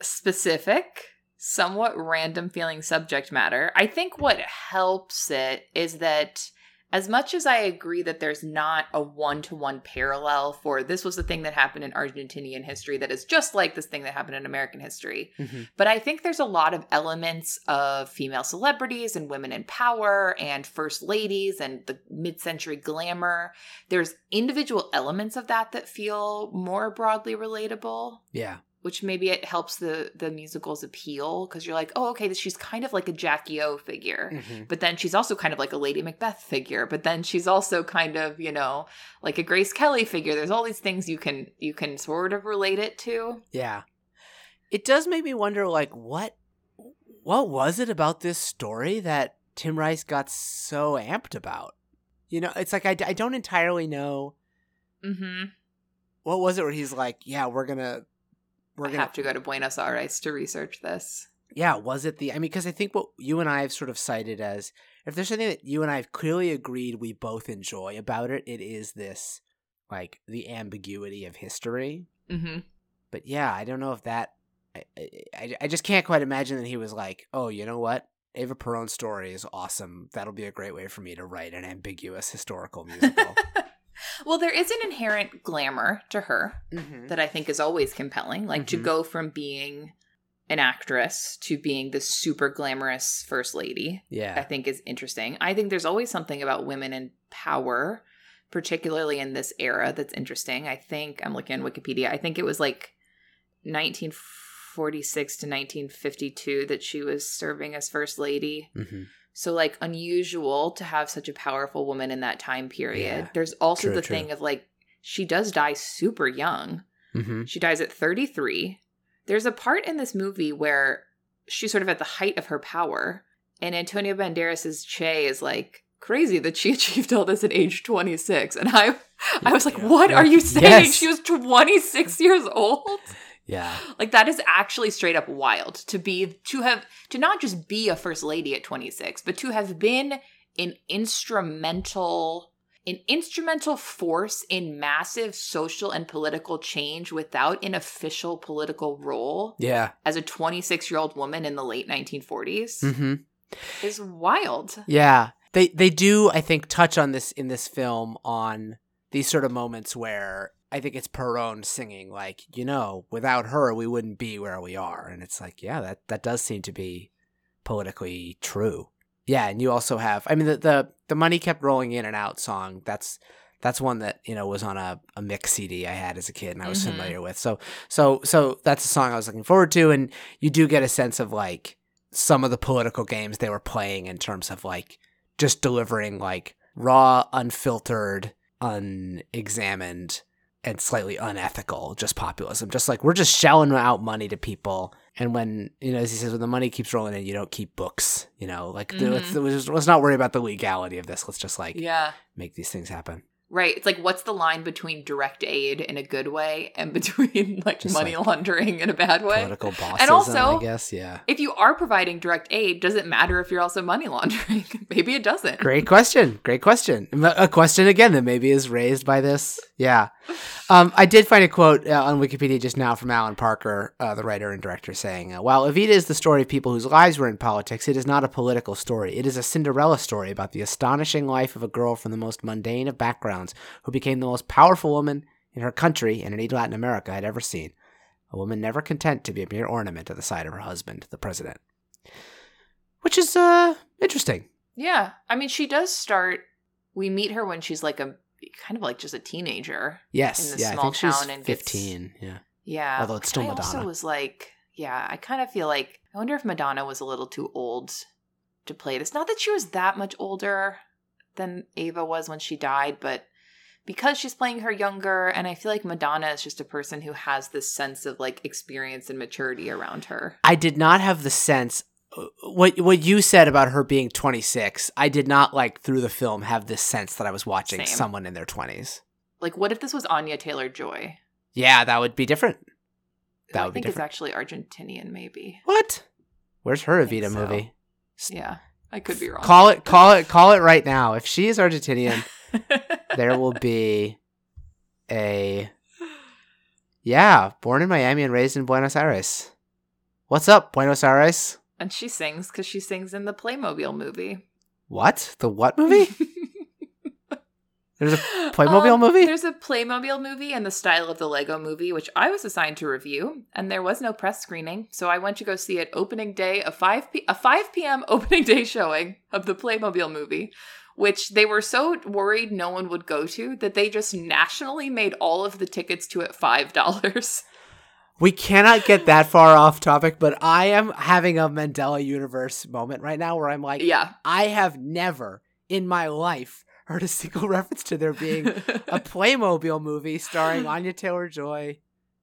specific, somewhat random feeling subject matter. I think what helps it is that as much as I agree that there's not a one to one parallel for this was the thing that happened in Argentinian history that is just like this thing that happened in American history, Mhm. but I think there's a lot of elements of female celebrities and women in power and first ladies and the mid century glamour. There's individual elements of that that feel more broadly relatable. Yeah. Which maybe it helps the the musical's appeal because you're like, oh, okay, she's kind of like a Jackie O figure, Mhm. but then she's also kind of like a Lady Macbeth figure. But then she's also kind of, you know, like a Grace Kelly figure. There's all these things you can you can sort of relate it to. Yeah. It does make me wonder like what what was it about this story that Tim Rice got so amped about? You know, it's like I, I don't entirely know Mm-hmm. what was it where he's like, yeah, we're going to we're gonna have to go to Buenos Aires to research this. Yeah, was it the I mean because I think what you and I have sort of cited as if there's something that you and I have clearly agreed we both enjoy about it, it is this like the ambiguity of history. Mm-hmm. but yeah, I don't know if that. I, I, I just can't quite imagine that he was like, oh, you know what? Eva Perón's story is awesome. That'll be a great way for me to write an ambiguous historical musical. well, there is an inherent glamour to her mm-hmm. that I think is always compelling. Like to Mhm. go from being an actress to being this super glamorous first lady, yeah, I think is interesting. I think there's always something about women in power, particularly in this era, that's interesting. I think I'm looking on Wikipedia. I think it was like 1946 to 1952 that she was serving as first lady. Mm-hmm. So like unusual to have such a powerful woman in that time period. Yeah. There's also True, the true. thing of like she does die super young. Mm-hmm. She dies at 33. There's a part in this movie where she's sort of at the height of her power and Antonio Banderas's Che is like crazy that she achieved all this at age 26 and I I was like what Yeah. are you saying Yes. she was 26 years old Yeah. like that is actually straight up wild to be to have to not just be a first lady at 26 but to have been an instrumental an instrumental force in massive social and political change without an official political role Yeah. as a 26 year old woman in the late 1940s Mm-hmm. is wild. Yeah. They they do I think touch on this in this film on these sort of moments where I think it's Perón singing like, you know, without her we wouldn't be where we are and it's like, yeah, that that does seem to be politically true. Yeah, and you also have I mean the the, the money kept rolling in and out song. That's that's one that you know was on a, a mix CD I had as a kid and I was Mhm. familiar with. So so so that's a song I was looking forward to, and you do get a sense of like some of the political games they were playing in terms of like just delivering like raw, unfiltered, unexamined, and slightly unethical just populism. Just like we're just shelling out money to people. And when you know, as he says, when the money keeps rolling in, you don't keep books. You know, like Mhm. let's, let's let's not worry about the legality of this. Let's just like Yeah. make these things happen. Right. It's like what's the line between direct aid in a good way and between like Just money like laundering in a bad way? Political bossism, also- I guess. Yeah. If you are providing direct aid, does it matter if you're also money laundering? Maybe it doesn't. Great question. Great question. A question again that maybe is raised by this. Yeah. Um, I did find a quote uh, on Wikipedia just now from Alan Parker, uh, the writer and director, saying, uh, While Evita is the story of people whose lives were in politics, it is not a political story. It is a Cinderella story about the astonishing life of a girl from the most mundane of backgrounds who became the most powerful woman in her country and indeed Latin America I had ever seen. A woman never content to be a mere ornament at the side of her husband, the president. Which is uh, interesting. Yeah. I mean, she does start. We meet her when she's like a kind of like just a teenager. Yes, in the yeah, I small think she's town and gets- fifteen. Yeah, Yeah. Although it's still I Madonna. also was like, yeah, I kind of feel like I wonder if Madonna was a little too old to play this. Not that she was that much older than Eva was when she died, but because she's playing her younger, and I feel like Madonna is just a person who has this sense of like experience and maturity around her. I did not have the sense uh, what what you said about her being twenty six. I did not like through the film have this sense that I was watching Same. someone in their twenties. Like, what if this was Anya Taylor Joy? Yeah, that would be different. That I would be think it's actually Argentinian, maybe. What? Where's her Evita so. movie? Yeah, I could be wrong. Call it, call it, call it right now. If she is Argentinian, there will be a yeah, born in Miami and raised in Buenos Aires. What's up, Buenos Aires? and she sings because she sings in the Playmobil movie. What? The what movie? There's a Playmobil Um, movie? There's a Playmobil movie in the style of the Lego movie, which I was assigned to review, and there was no press screening, so I went to go see it opening day, a five p- a five p.m. opening day showing of the Playmobil movie, which they were so worried no one would go to that they just nationally made all of the tickets to it five dollars. We cannot get that far off topic, but I am having a Mandela universe moment right now where I'm like, yeah, I have never in my life heard a single reference to there being a Playmobil movie starring Anya Taylor Joy,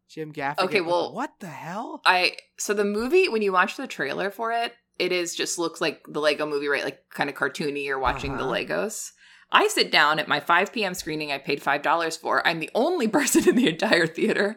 Jim Gaffigan. Okay, well- what the hell? I so the movie when you watch the trailer for it, it is just looks like the Lego movie, right? Like kind of cartoony. You're watching the Uh-huh. Legos. I sit down at my 5 p.m. screening I paid $5 for. I'm the only person in the entire theater.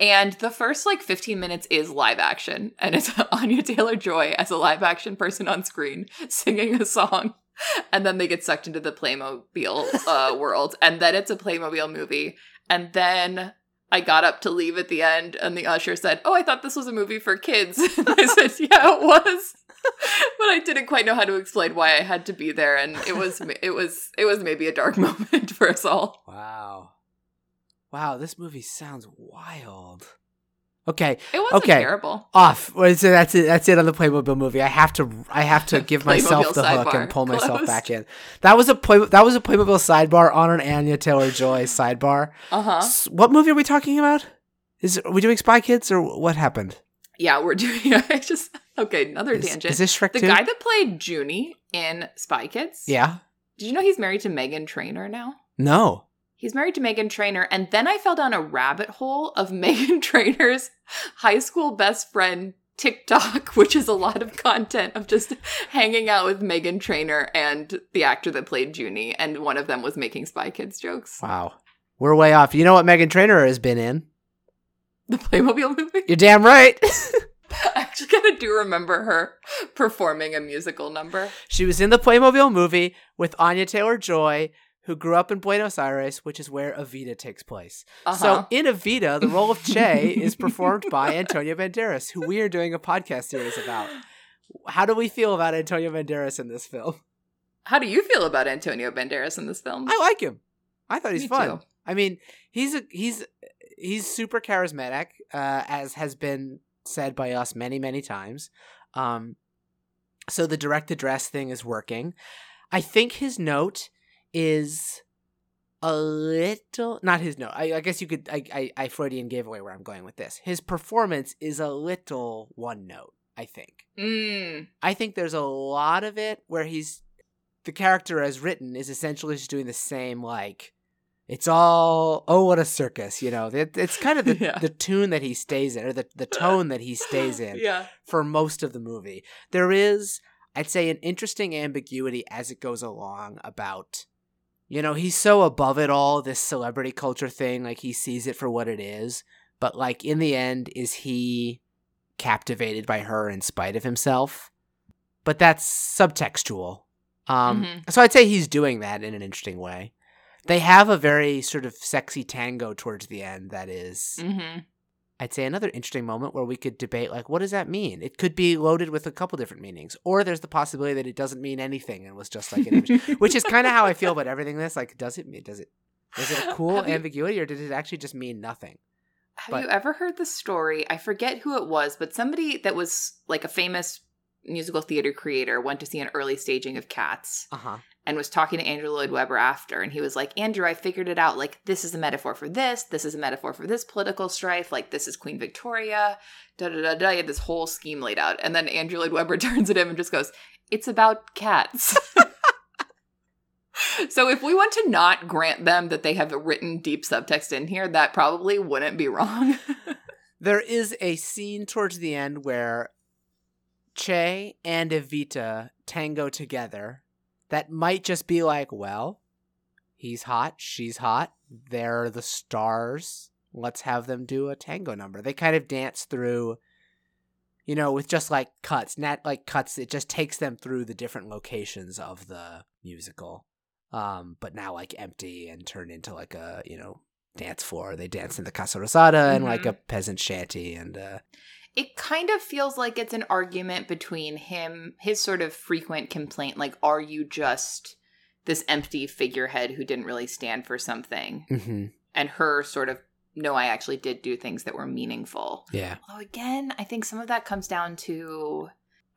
And the first like 15 minutes is live action. And it's Anya Taylor Joy as a live action person on screen singing a song. And then they get sucked into the Playmobil uh, world. And then it's a Playmobil movie. And then I got up to leave at the end, and the usher said, Oh, I thought this was a movie for kids. And I said, Yeah, it was. but I didn't quite know how to explain why I had to be there, and it was it was it was maybe a dark moment for us all. Wow. Wow, this movie sounds wild. Okay, It wasn't Okay. terrible. off. So that's it. That's it on the Playmobil movie. I have to. I have to give myself the hook and pull myself closed. back in. That was a play. That was a Playmobil sidebar on an Anya Taylor Joy sidebar. Uh huh. S- What movie are we talking about? Is are we doing Spy Kids or what happened? Yeah, we're doing. I just okay. Another Is, tangent. is this Shrek the 2? guy that played Juni in Spy Kids. yeah. Did you know he's married to Meghan Trainor now? No. He's married to Meghan Trainor, and then I fell down a rabbit hole of Meghan Trainor's high school best friend TikTok, which is a lot of content of just hanging out with Meghan Trainor and the actor that played Juni, and one of them was making Spy Kids jokes. Wow. We're way off. You know what Meghan Trainor has been in? The Playmobil movie. You're damn right. I actually kind of do remember her performing a musical number. she was in the Playmobil movie with Anya Taylor Joy, who grew up in Buenos Aires, which is where Evita takes place. Uh-huh. So in Evita, the role of Che is performed by Antonio Banderas, who we are doing a podcast series about. How do we feel about Antonio Banderas in this film? How do you feel about Antonio Banderas in this film? I like him. I thought he's Me fun. too. I mean, he's a he's he's super charismatic, uh, as has been said by us many many times. Um, so the direct address thing is working. I think his note is a little not his note. I, I guess you could. I, I I Freudian gave away where I'm going with this. His performance is a little one note. I think. Mm. I think there's a lot of it where he's the character as written is essentially just doing the same like it's all oh what a circus you know it, it's kind of the, Yeah. the tune that he stays in or the, the tone that he stays in Yeah. for most of the movie there is i'd say an interesting ambiguity as it goes along about you know he's so above it all this celebrity culture thing like he sees it for what it is but like in the end is he captivated by her in spite of himself but that's subtextual um Mhm. so i'd say he's doing that in an interesting way they have a very sort of sexy tango towards the end that is Mm-hmm. I'd say another interesting moment where we could debate like what does that mean? It could be loaded with a couple different meanings, or there's the possibility that it doesn't mean anything and was just like an image, which is kind of how I feel about everything. in This like, does it mean? Does it? Is it a cool Have you- ambiguity, or did it actually just mean nothing? Have But- you ever heard the story? I forget who it was, but somebody that was like a famous musical theater creator went to see an early staging of Cats Uh huh. And was talking to Andrew Lloyd Webber after. And he was like, Andrew, I figured it out. Like, this is a metaphor for this. This is a metaphor for this political strife. Like, this is Queen Victoria. Da da da da. He had this whole scheme laid out. And then Andrew Lloyd Webber turns at him and just goes, It's about cats. so if we want to not grant them that they have a written deep subtext in here, that probably wouldn't be wrong. There is a scene towards the end where Che and Evita tango together. That might just be like, well, he's hot, she's hot, they're the stars. Let's have them do a tango number. They kind of dance through, you know, with just like cuts, not like cuts. It just takes them through the different locations of the musical, um, but now like empty and turn into like a you know dance floor. They dance in the Casa Rosada and like Mhm. a peasant shanty and uh, it kind of feels like it's an argument between him, his sort of frequent complaint, like, are you just this empty figurehead who didn't really stand for something? mhm. And her sort of, no, I actually did do things that were meaningful. yeah. Although, again, I think some of that comes down to.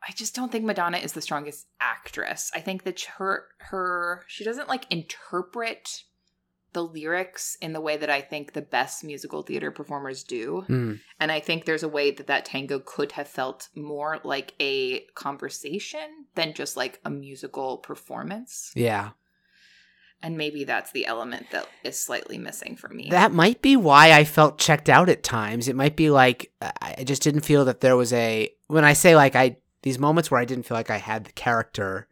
I just don't think Madonna is the strongest actress. I think that her her she doesn't like interpret the lyrics in the way that I think the best musical theater performers do. Mm. And I think there's a way that that tango could have felt more like a conversation than just like a musical performance. Yeah. And maybe that's the element that is slightly missing for me. That might be why I felt checked out at times. It might be like I I just didn't feel that there was a when I say like I these moments where I didn't feel like I had the character,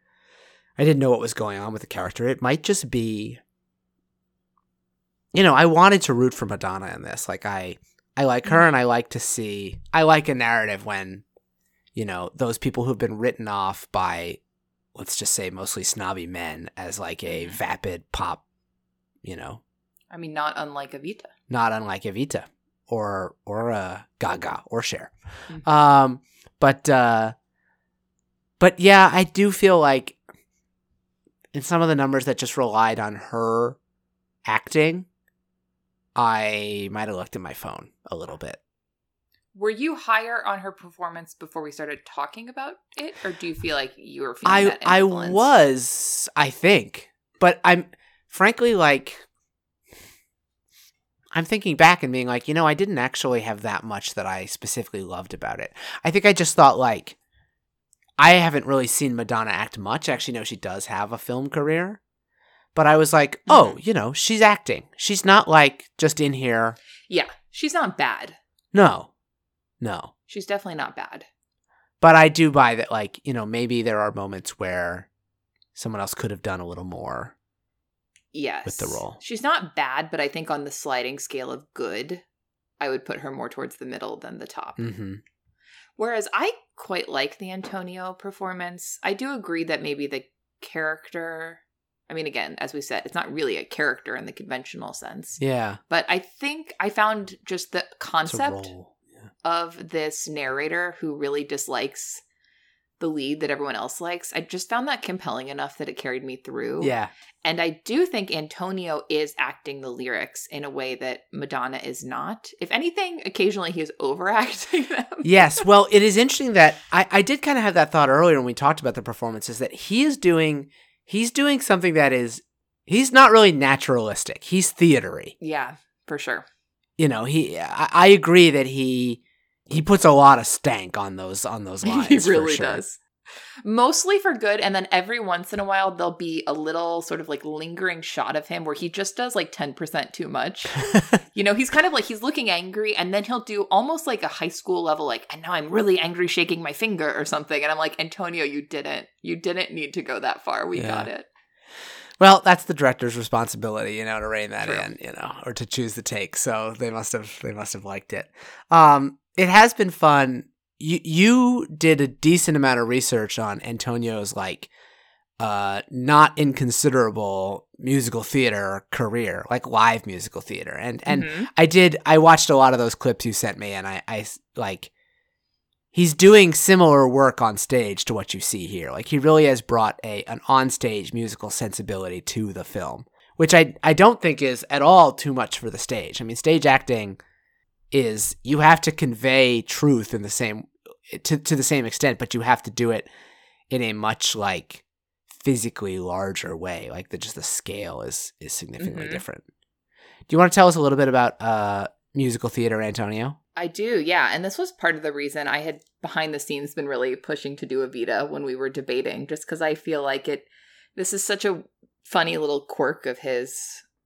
I didn't know what was going on with the character. It might just be you know, I wanted to root for Madonna in this. Like I I like her and I like to see I like a narrative when you know, those people who've been written off by let's just say mostly snobby men as like a vapid pop, you know, I mean, not unlike Evita. not unlike Evita or or uh, Gaga or Cher. Mhm. Um, but uh, but yeah, I do feel like in some of the numbers that just relied on her acting, I might have looked at my phone a little bit. Were you higher on her performance before we started talking about it, or do you feel like you were feeling I I was, I think, but I'm frankly like. I'm thinking back and being like, you know, I didn't actually have that much that I specifically loved about it. I think I just thought like I haven't really seen Madonna act much. Actually, no, she does have a film career. But I was like, oh, you know, she's acting. She's not like just in here. Yeah, she's not bad. No. No. She's definitely not bad. But I do buy that like, you know, maybe there are moments where someone else could have done a little more. Yes. With the role. She's not bad, but I think on the sliding scale of good, I would put her more towards the middle than the top. Mhm. Whereas I quite like the Antonio performance. I do agree that maybe the character, I mean, again, as we said, it's not really a character in the conventional sense. Yeah. But I think I found just the concept. Yeah. of this narrator who really dislikes the lead that everyone else likes. I just found that compelling enough that it carried me through. Yeah. And I do think Antonio is acting the lyrics in a way that Madonna is not. If anything, occasionally he is overacting them. yes. Well, it is interesting that I, I did kind of have that thought earlier when we talked about the performances that he is doing he's doing something that is he's not really naturalistic. He's theatery. Yeah, for sure. You know, he I, I agree that he he puts a lot of stank on those on those lines. he really sure. does. Mostly for good, and then every once in a while there'll be a little sort of like lingering shot of him where he just does like 10% too much. you know, he's kind of like he's looking angry, and then he'll do almost like a high school level, like, and now I'm really angry, shaking my finger or something. And I'm like, Antonio, you didn't. You didn't need to go that far. We Yeah. got it. Well, that's the director's responsibility, you know, to rein that True. in, you know, or to choose the take. So they must have they must have liked it. Um, it has been fun. You you did a decent amount of research on Antonio's like uh not inconsiderable musical theater career, like live musical theater. And and Mhm. I did I watched a lot of those clips you sent me and i i like he's doing similar work on stage to what you see here. Like he really has brought a an onstage musical sensibility to the film, which I I don't think is at all too much for the stage. I mean, stage acting is you have to convey truth in the same to to the same extent, but you have to do it in a much like physically larger way. Like the just the scale is is significantly Mhm. different. Do you want to tell us a little bit about uh musical theater, Antonio? I do, yeah. And this was part of the reason I had behind the scenes been really pushing to do Evita when we were debating, just because I feel like it, this is such a funny little quirk of his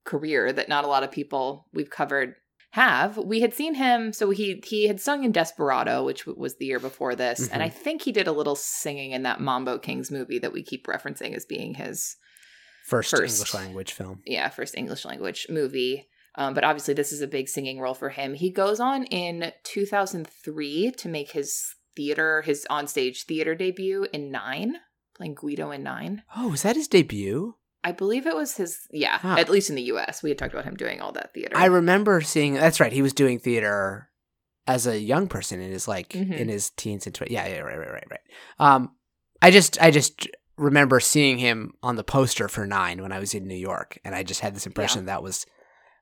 career that not a lot of people we've covered have. We had seen him, so he he had sung in Desperado, which w- was the year before this, and I think he did a little singing in that Mambo Kings movie that we keep referencing as being his First, First. English language film. yeah, first English language movie. Um, but obviously, this is a big singing role for him. He goes on in 2003 to make his theater, his onstage theater debut in Nine, playing Guido in Nine. Oh, was that his debut? I believe it was his, yeah, Huh. at least in the US. We had talked about him doing all that theater. I remember seeing. That's right. He was doing theater as a young person in his like Mhm. in his teens and twenties. Yeah, yeah, right, right, right, right. Um, I just, I just remember seeing him on the poster for Nine when I was in New York, and I just had this impression that was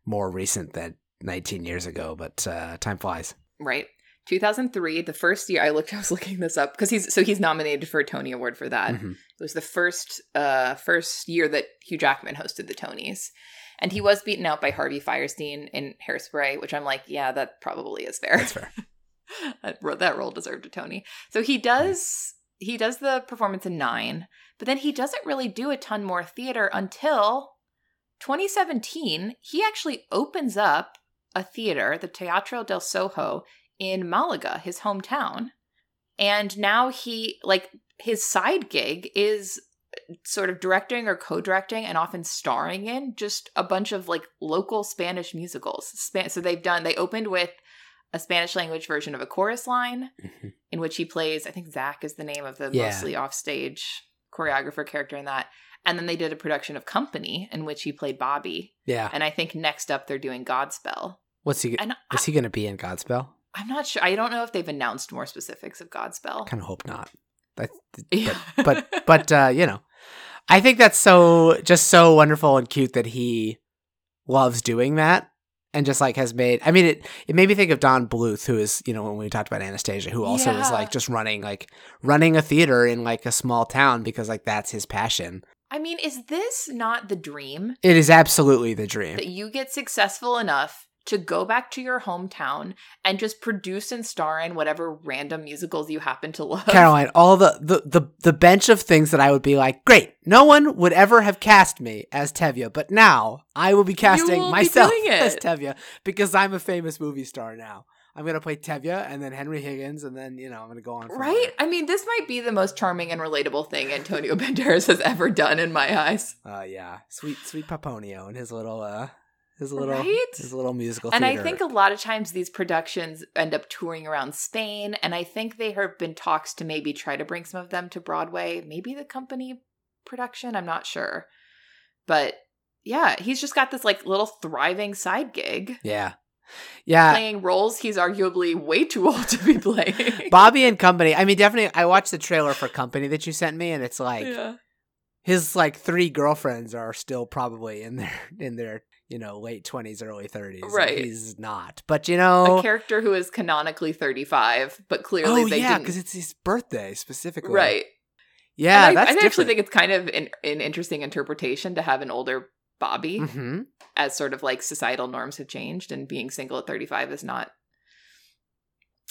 more recent than 19 years ago. But uh, time flies. right. 2003, the first year I looked, I was looking this up because he's so he's nominated for a Tony Award for that. Mhm. It was the first uh first year that Hugh Jackman hosted the Tonys. And he was beaten out by Harvey Fierstein in Hairspray, which I'm like, yeah, that probably is fair. That's fair. that, that role deserved a Tony. So he does he does the performance in 9, but then he doesn't really do a ton more theater until 2017. He actually opens up a theater, the Teatro del Soho in Malaga, his hometown. And now he like his side gig is sort of directing or co-directing and often starring in just a bunch of like local Spanish musicals. Span- so they've done they opened with a Spanish language version of a chorus line Mhm. in which he plays I think Zach is the name of the Yeah. mostly offstage choreographer character in that. And then they did a production of Company in which he played Bobby. Yeah. And I think next up they're doing Godspell. What's he? And I, Is he going to be in Godspell? I'm not sure. I don't know if they've announced more specifics of Godspell. Kind of hope not. I, Yeah. but but uh, you know, I think that's so just so wonderful and cute that he loves doing that and just like has made. I mean, it it made me think of Don Bluth, who is you know when we talked about Anastasia, who also is like just running like running a theater in like a small town because like that's his passion. I mean, is this not the dream It is absolutely the dream. that you get successful enough to go back to your hometown and just produce and star in whatever random musicals you happen to love? Caroline, all the, the the the bench of things that I would be like, great, no one would ever have cast me as Tevye, but now I will be casting will myself it. as Tevye because I'm a famous movie star now. I'm gonna play Tevye and then Henry Higgins and then you know I'm gonna go on. Right? I mean, this might be the most charming and relatable thing Antonio Banderas has ever done in my eyes. there. Uh, yeah, sweet sweet Paponio and his little uh his little Right? his little musical. Theater. And I think a lot of times these productions end up touring around Spain, and I think there have been talks to maybe try to bring some of them to Broadway, maybe the company production, I'm not sure. But yeah, he's just got this like little thriving side gig. yeah. Yeah, playing roles he's arguably way too old to be playing. Bobby and Company. I mean, definitely. I watched the trailer for Company that you sent me, and it's like yeah. his like three girlfriends are still probably in their in their you know late twenties, early thirties. Right. He's not, but you know. A character who is canonically 35, but clearly oh they yeah, didn't. because it's his birthday specifically. Right. Yeah, And I, that's I actually think it's kind of an, an interesting interpretation to have an older Bobby hmm as sort of like societal norms have changed and being single at 35 is not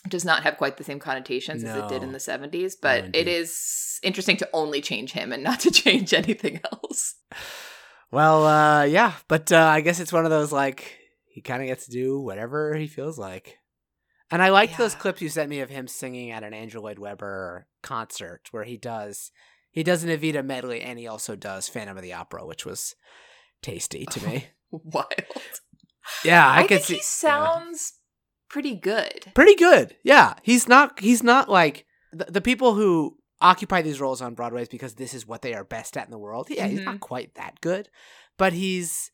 does not have quite the same connotations as it did in the 70s but No, it is interesting to only change him and not to change anything else Well, uh, yeah, but uh, I guess it's one of those like he kind of gets to do whatever he feels like. And I liked those clips you sent me of him singing at an Andrew Lloyd Webber concert where he does he does an Evita medley and he also does Phantom of the Opera, which was tasty to me. wild Yeah, I, i, could see he sounds pretty good pretty good. Yeah, he's not he's not like the, the people who occupy these roles on Broadway is because this is what they are best at in the world. Yeah, he's not quite that good, but he's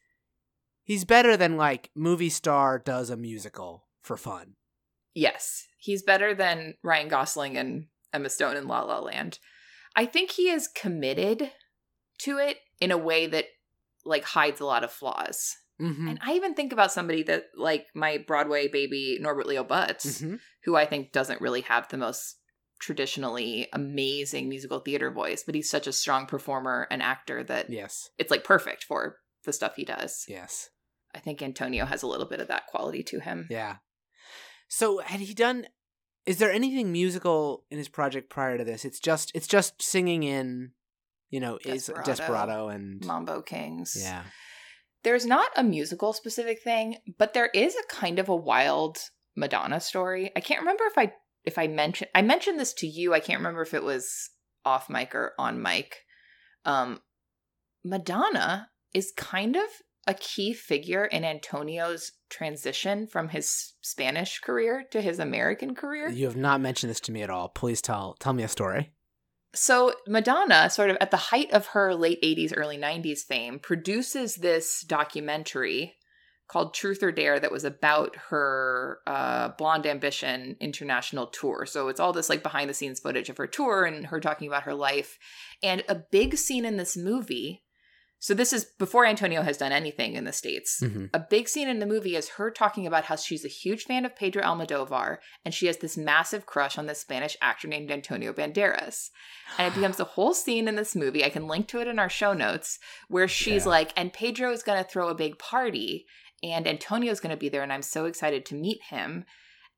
he's better than like movie star does a musical for fun. yes he's better than ryan gosling and emma stone in la la land i think he is committed to it in a way that like hides a lot of flaws Mm-hmm. And I even think about somebody that, like my Broadway baby, Norbert Leo Butz, Mhm. who I think doesn't really have the most traditionally amazing musical theater voice, but he's such a strong performer and actor that Yes, it's like perfect for the stuff he does. yes, I think Antonio has a little bit of that quality to him. yeah. So had he done? Is there anything musical in his project prior to this? It's just it's just singing in, you know, is Desperado. Desperado and Mambo Kings. yeah. There's not a musical specific thing, but there is a kind of a wild Madonna story. I can't remember if I if I mentioned I mentioned this to you. I can't remember if it was off mic or on mic. Um Madonna is kind of a key figure in Antonio's transition from his Spanish career to his American career. You have not mentioned this to me at all. Please tell tell me a story. So Madonna, sort of at the height of her late 80s, early 90s fame, produces this documentary called Truth or Dare that was about her uh, Blonde Ambition international tour. So it's all this like behind the scenes footage of her tour and her talking about her life. And a big scene in this movie. So this is before Antonio has done anything in the States. Mhm. A big scene in the movie is her talking about how she's a huge fan of Pedro Almodovar and she has this massive crush on this Spanish actor named Antonio Banderas. And it becomes a whole scene in this movie. I can link to it in our show notes where she's Yeah. like, and Pedro is going to throw a big party and Antonio's going to be there and I'm so excited to meet him.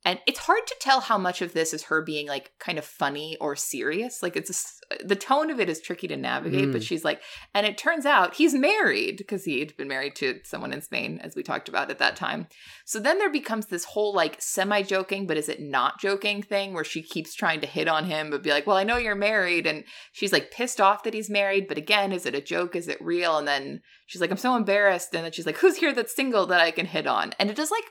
And it's hard to tell how much of this is her being like kind of funny or serious. Like it's just, the tone of it is tricky to navigate, but Mm. she's like, and it turns out he's married because he'd been married to someone in Spain, as we talked about at that time. So then there becomes this whole like semi joking, but is it not joking thing where she keeps trying to hit on him, but be like, well, I know you're married. And she's like pissed off that he's married, but again, is it a joke? Is it real? And then she's like, I'm so embarrassed. And then she's like, who's here that's single that I can hit on? And it it is like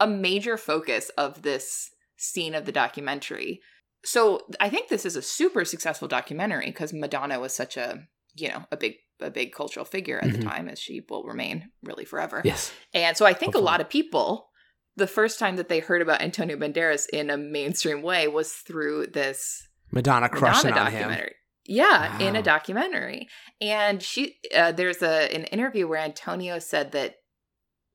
a major focus of this scene of the documentary. So I think this is a super successful documentary because Madonna was such a, you know, a big a big cultural figure at Mhm. the time as she will remain really forever. Yes. And so I think Hopefully. a lot of people the first time that they heard about Antonio Banderas in a mainstream way was through this Madonna crushing Madonna documentary. Yeah, in a documentary. And she uh, there's a an interview where Antonio said that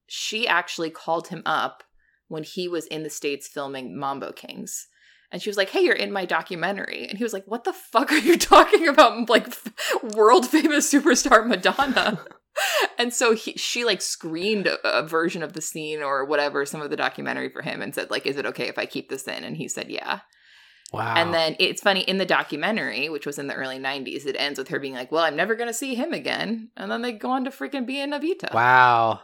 she actually called him up when he was in the states filming Mambo Kings. And she was like, "Hey, you're in my documentary." And he was like, "What the fuck are you talking about? Like world famous superstar Madonna." and so he, she like screened a, a version of the scene or whatever some of the documentary for him and said like, "Is it okay if I keep this in?" And he said, "Yeah." Wow. And then it's funny in the documentary, which was in the early 90s, it ends with her being like, Well, I'm never going to see him again. And then they go on to freaking be in Evita. wow.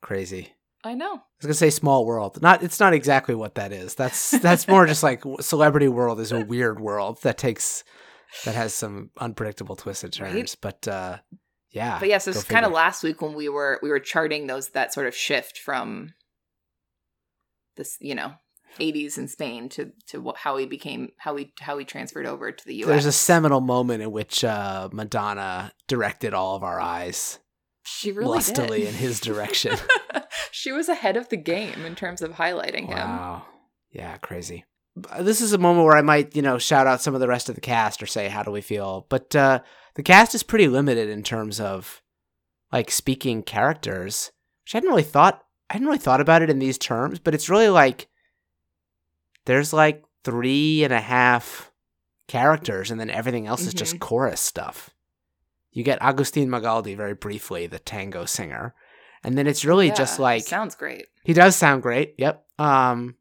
Crazy. I know. I was gonna say small world. Not it's not exactly what that is. That's that's more just like celebrity world is a weird world that takes that has some unpredictable twists and turns. Right. But uh yeah. But yes, this go is kind of last week when we were we were charting those that sort of shift from this, you know, 80s in Spain to to what, how he became how he how he transferred over to the US. There's a seminal moment in which uh Madonna directed all of our eyes she really lustily did. in his direction. she was ahead of the game in terms of highlighting him. Wow. Yeah, crazy. This is a moment where I might, you know, shout out some of the rest of the cast or say how do we feel. But uh the cast is pretty limited in terms of like speaking characters, which I hadn't really thought I hadn't really thought about it in these terms, but it's really like there's like three and a half characters and then everything else is just chorus stuff. You get Agustin Magaldi very briefly, the tango singer. And then it's really just like sounds great. he does sound great. Yep. Um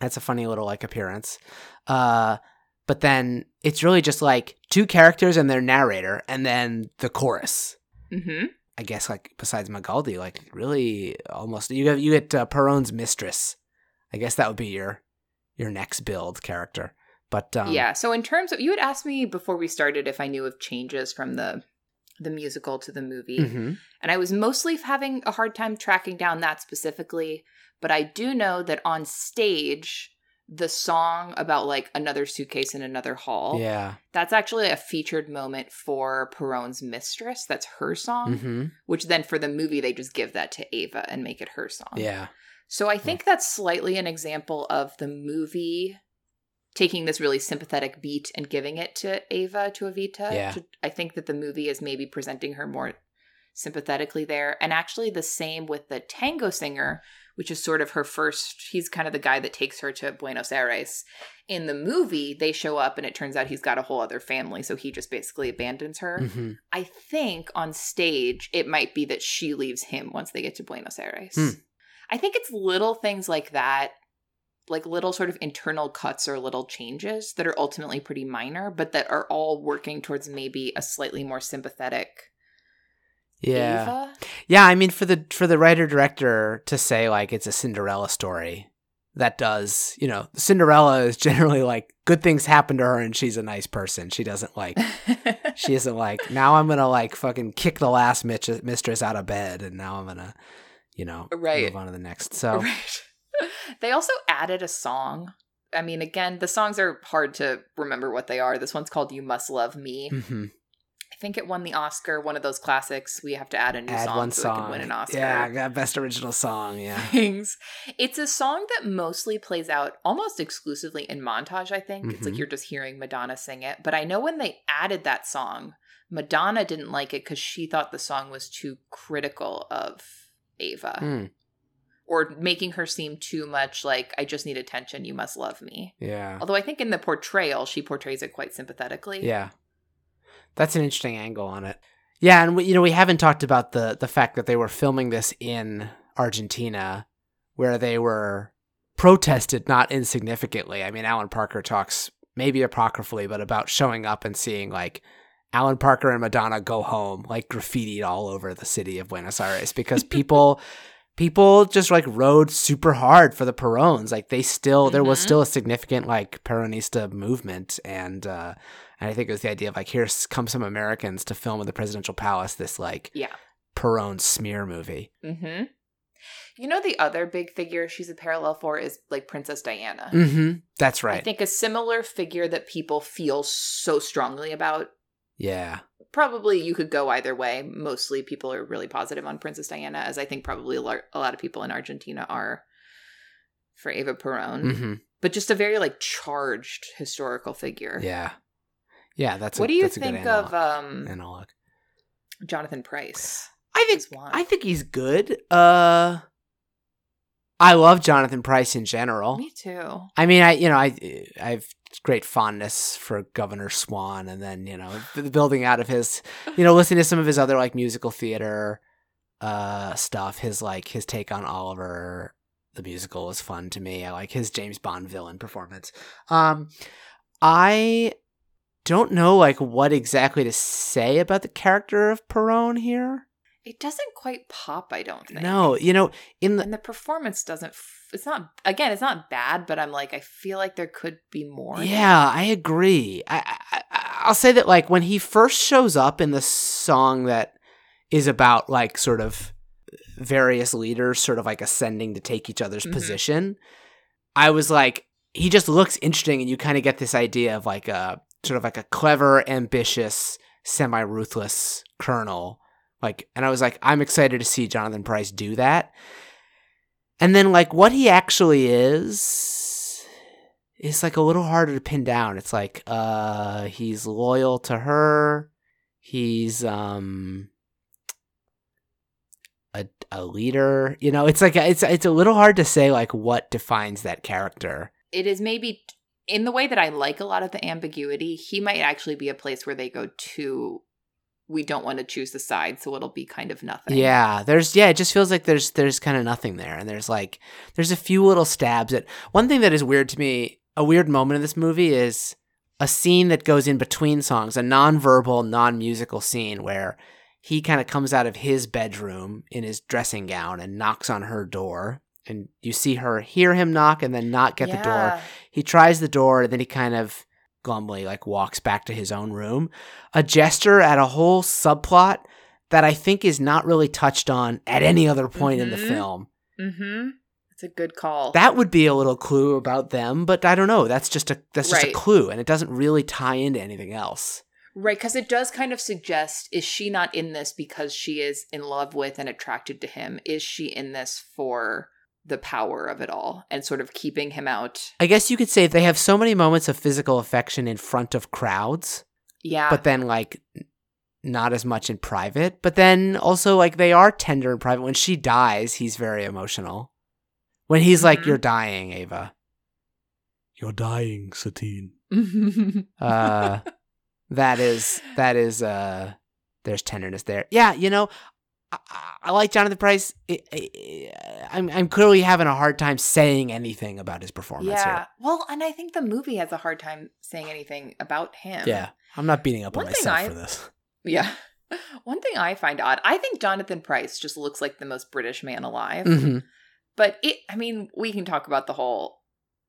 that's a funny little like appearance. Uh but then it's really just like two characters and their narrator and then the chorus. hmm I guess like besides Magaldi, like really almost you have you get uh, Perón's mistress. I guess that would be your your next build character. But um yeah. So in terms of, you had asked me before we started if I knew of changes from the the musical to the movie, mhm. and I was mostly having a hard time tracking down that specifically. But I do know that on stage, the song about like another suitcase in another hall, Yeah. that's actually a featured moment for Perón's mistress. That's her song. Mhm. Which then for the movie they just give that to Eva and make it her song. Yeah. So I think that's slightly an example of the movie taking this really sympathetic beat and giving it to Eva to Evita. Yeah. To- I think that the movie is maybe presenting her more sympathetically there. And actually the same with the tango singer, which is sort of her first he's kind of the guy that takes her to Buenos Aires. In the movie, they show up and it turns out he's got a whole other family, so he just basically abandons her. Mhm. I think on stage it might be that she leaves him once they get to Buenos Aires. Hmm. I think it's little things like that, like little sort of internal cuts or little changes that are ultimately pretty minor, but that are all working towards maybe a slightly more sympathetic Yeah. Eva. Yeah, I mean for the for the writer director to say like it's a Cinderella story, that does, you know, Cinderella is generally like good things happen to her and she's a nice person. She doesn't like she isn't like now I'm going to like fucking kick the last mitch- mistress out of bed and now I'm going to, you know, Right. move on to the next. So, Right. they also added a song. I mean, again, the songs are hard to remember what they are. This one's called "You Must Love Me." mhm. I think it won the Oscar. One of those classics. We have to add a new add song one so song. it can win an Oscar. Yeah, best original song, yeah. things. It's a song that mostly plays out almost exclusively in montage, I think. It's like Mhm. you're just hearing Madonna sing it. But I know when they added that song, Madonna didn't like it because she thought the song was too critical of Eva Hmm, or making her seem too much like, I just need attention, you must love me. yeah. Although I think in the portrayal, she portrays it quite sympathetically. Yeah. That's an interesting angle on it. Yeah, and we, you know we haven't talked about the the fact that they were filming this in Argentina, where they were protested not insignificantly. I mean, Alan Parker talks maybe apocryphally, but about showing up and seeing like Alan Parker and Madonna go home, like graffitied all over the city of Buenos Aires because people. People just like rode super hard for the Peróns. Like they still, there was Mhm. still a significant like Peronista movement, and uh, and I think it was the idea of like, here come some Americans to film in the presidential palace this like Yeah. Perón smear movie. Mm-hmm. You know, the other big figure she's a parallel for is like Princess Diana. Mm-hmm. That's right. I think a similar figure that people feel so strongly about. Yeah. Probably you could go either way. Mostly people are really positive on Princess Diana, as I think probably a lot of people in Argentina are for Eva Perón. Mm-hmm. But just a very like charged historical figure. Yeah. Yeah. That's. what a, do you that's a good think of um, analog? Jonathan Pryce? I think. I think he's good. Uh, I love Jonathan Pryce in general. Me too. I mean, I you know I I have great fondness for Governor Swann, and then you know the building out of his you know listening to some of his other like musical theater uh stuff. His like his take on Oliver the musical was fun to me. I like his James Bond villain performance. Um, I don't know like what exactly to say about the character of Perón here. It doesn't quite pop. I don't think. No, you know in the and the performance doesn't it's not again it's not bad but i'm like i feel like there could be more Yeah, I agree. I, I I'll say that like when he first shows up in the song that is about like sort of various leaders sort of like ascending to take each other's Mhm. position, I was like he just looks interesting and you kind of get this idea of like a sort of like a clever, ambitious, semi-ruthless colonel. Like and I was like I'm excited to see Jonathan Pryce do that. And then like what he actually is is like a little harder to pin down. It's like uh he's loyal to her. He's um a a leader. You know, it's like it's it's a little hard to say like what defines that character. It is maybe in the way that I like a lot of the ambiguity, he might actually be a place where they go to we don't want to choose the side, so it'll be kind of nothing. Yeah, there's yeah, it just feels like there's there's kind of nothing there, and there's like there's a few little stabs at one thing that is weird to me. A weird moment in this movie is a scene that goes in between songs, a non-verbal, non-musical scene where he kind of comes out of his bedroom in his dressing gown and knocks on her door, and you see her hear him knock and then not get the door. He tries the door, and then he kind of glumly like walks back to his own room. A gesture at a whole subplot that I think is not really touched on at any other point in the Mhm. film. Mm-hmm. It's a good call. That would be a little clue about them, but I don't know. That's just a that's just a clue, and it doesn't really tie into anything else. Right, because it does kind of suggest is she not in this because she is in love with and attracted to him? Is she in this for the power of it all and sort of keeping him out? I guess you could say they have so many moments of physical affection in front of crowds, Yeah. but then like not as much in private. But then also like they are tender in private. When she dies, he's very emotional. When he's like, Mhm. "You're dying, Eva. You're dying, Satine." Uh, that is that is uh, there's tenderness there. Yeah, you know, I, I- like Jonathan Pryce. I, I, I'm I'm clearly having a hard time saying anything about his performance yeah. Well, and I think the movie has a hard time saying anything about him. Yeah, I'm not beating up on One thing myself I- for this. Yeah. One thing I find odd, I think Jonathan Price just looks like the most British man alive. hmm But it, I mean, we can talk about the whole,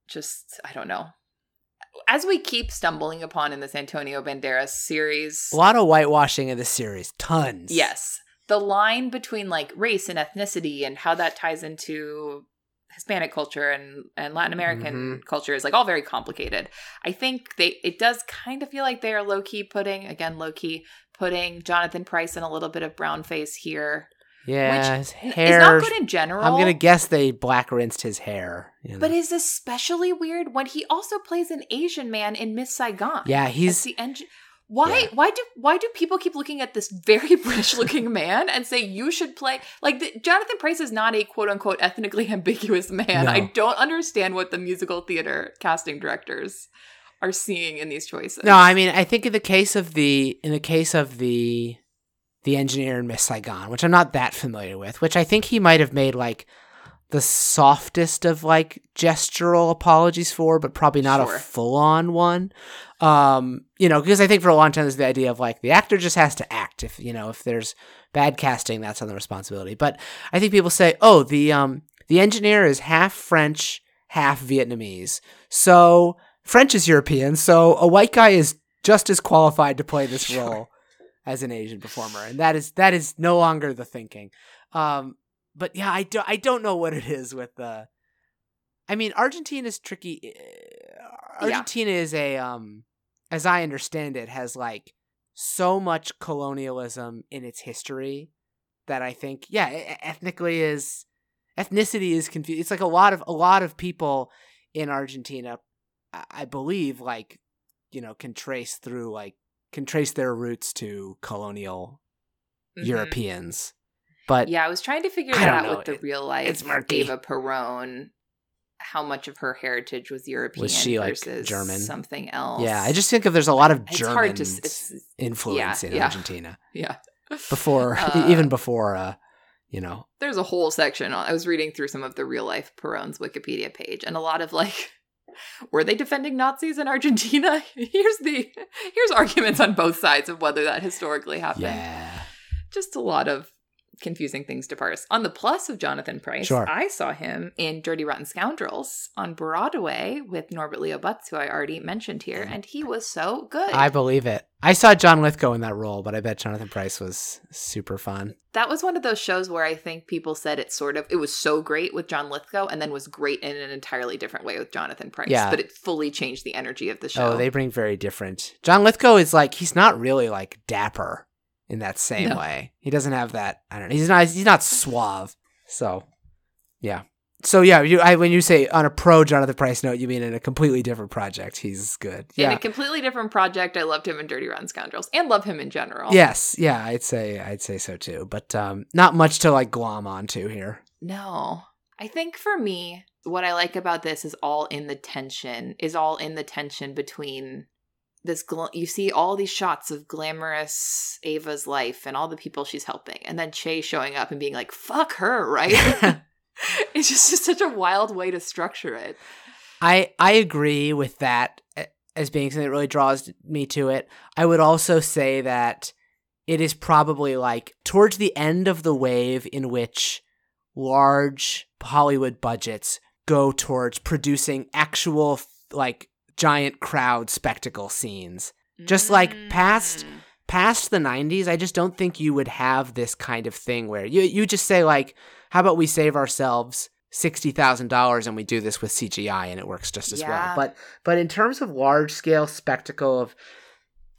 just, I don't know. As we keep stumbling upon in this Antonio Banderas series, A lot of whitewashing in the series, tons. yes, the line between like race and ethnicity and how that ties into Hispanic culture and, and Latin American Mhm. culture is like all very complicated. I think they, it does kind of feel like they are low key putting, again, low key, putting Jonathan Pryce in a little bit of brown face here. yeah. which hair. not good in general. I'm gonna guess they black rinsed his hair. you know. But is especially weird when he also plays an Asian man in Miss Saigon. yeah, he's the engine. Why? Yeah. Why do? Why do people keep looking at this very British-looking man and say you should play like the, Jonathan Pryce is not a quote unquote ethnically ambiguous man? No. I don't understand what the musical theater casting directors are seeing in these choices. No, I mean, I think in the case of the in the case of the the engineer in Miss Saigon, which I'm not that familiar with, which I think he might have made like the softest of like gestural apologies for, but probably not Sure. a full on one. Um, you know, because I think for a long time there's the idea of like the actor just has to act. If you know, if there's bad casting, that's on the responsibility. But I think people say, oh, the um the engineer is half French, half Vietnamese. So French is European, so a white guy is just as qualified to play this Sure. role as an Asian performer, and that is that is no longer the thinking. Um, but yeah, I do I don't know what it is with the. I mean, Argentina is tricky. Yeah. Argentina is a um, as I understand it, has like so much colonialism in its history that I think, yeah, ethnically is ethnicity is confused. It's like a lot of a lot of people in Argentina, I believe, like you know, can trace through like can trace their roots to colonial Mhm. Europeans. But Yeah, I was trying to figure that out know. with the real life it's murky. Eva Perón. How much of her heritage was European she, like, versus German? something else? yeah, I just think of there's a lot of German hard to. It's influence yeah, in yeah. Argentina yeah. before, Uh, even before, uh, you know, There's a whole section. I was reading through some of the real life Perón's Wikipedia page, and a lot of like, were they defending Nazis in Argentina? Here's the here's arguments on both sides of whether that historically happened. yeah. just a lot of confusing things to parse. On the plus of Jonathan Pryce, Sure. I saw him in Dirty Rotten Scoundrels on Broadway with Norbert Leo Butz, who I already mentioned here, and he was so good. I believe it. I saw John Lithgow in that role, but I bet Jonathan Pryce was super fun. that was one of those shows where I think people said it sort of it was so great with John Lithgow and then was great in an entirely different way with Jonathan Pryce. Yeah. But it fully changed the energy of the oh, show. Oh, they bring very different. John Lithgow is like he's not really like dapper in that same No. way. He doesn't have that. I don't know. He's not. He's not suave. So, yeah. so yeah, you I, when you say on a pro Jonathan Pryce note, you mean in a completely different project. He's good. Yeah. In a completely different project, I loved him in Dirty Rotten Scoundrels and love him in general. Yes, yeah, I'd say I'd say so too. But um not much to like glom onto here. No. I think for me, what I like about this is all in the tension, is all in the tension between this gl- you see all these shots of glamorous Eva's life and all the people she's helping and then Che showing up and being like fuck her, right? it's just, just such a wild way to structure it. I I agree with that as being something that really draws me to it. I would also say that it is probably like towards the end of the wave in which large Hollywood budgets go towards producing actual like giant crowd spectacle scenes. Just like past- Mm. Past the 90s, I just don't think you would have this kind of thing where you you just say like how about we save ourselves $60,000 and we do this with CGI and it works just as well. But but in terms of large scale spectacle of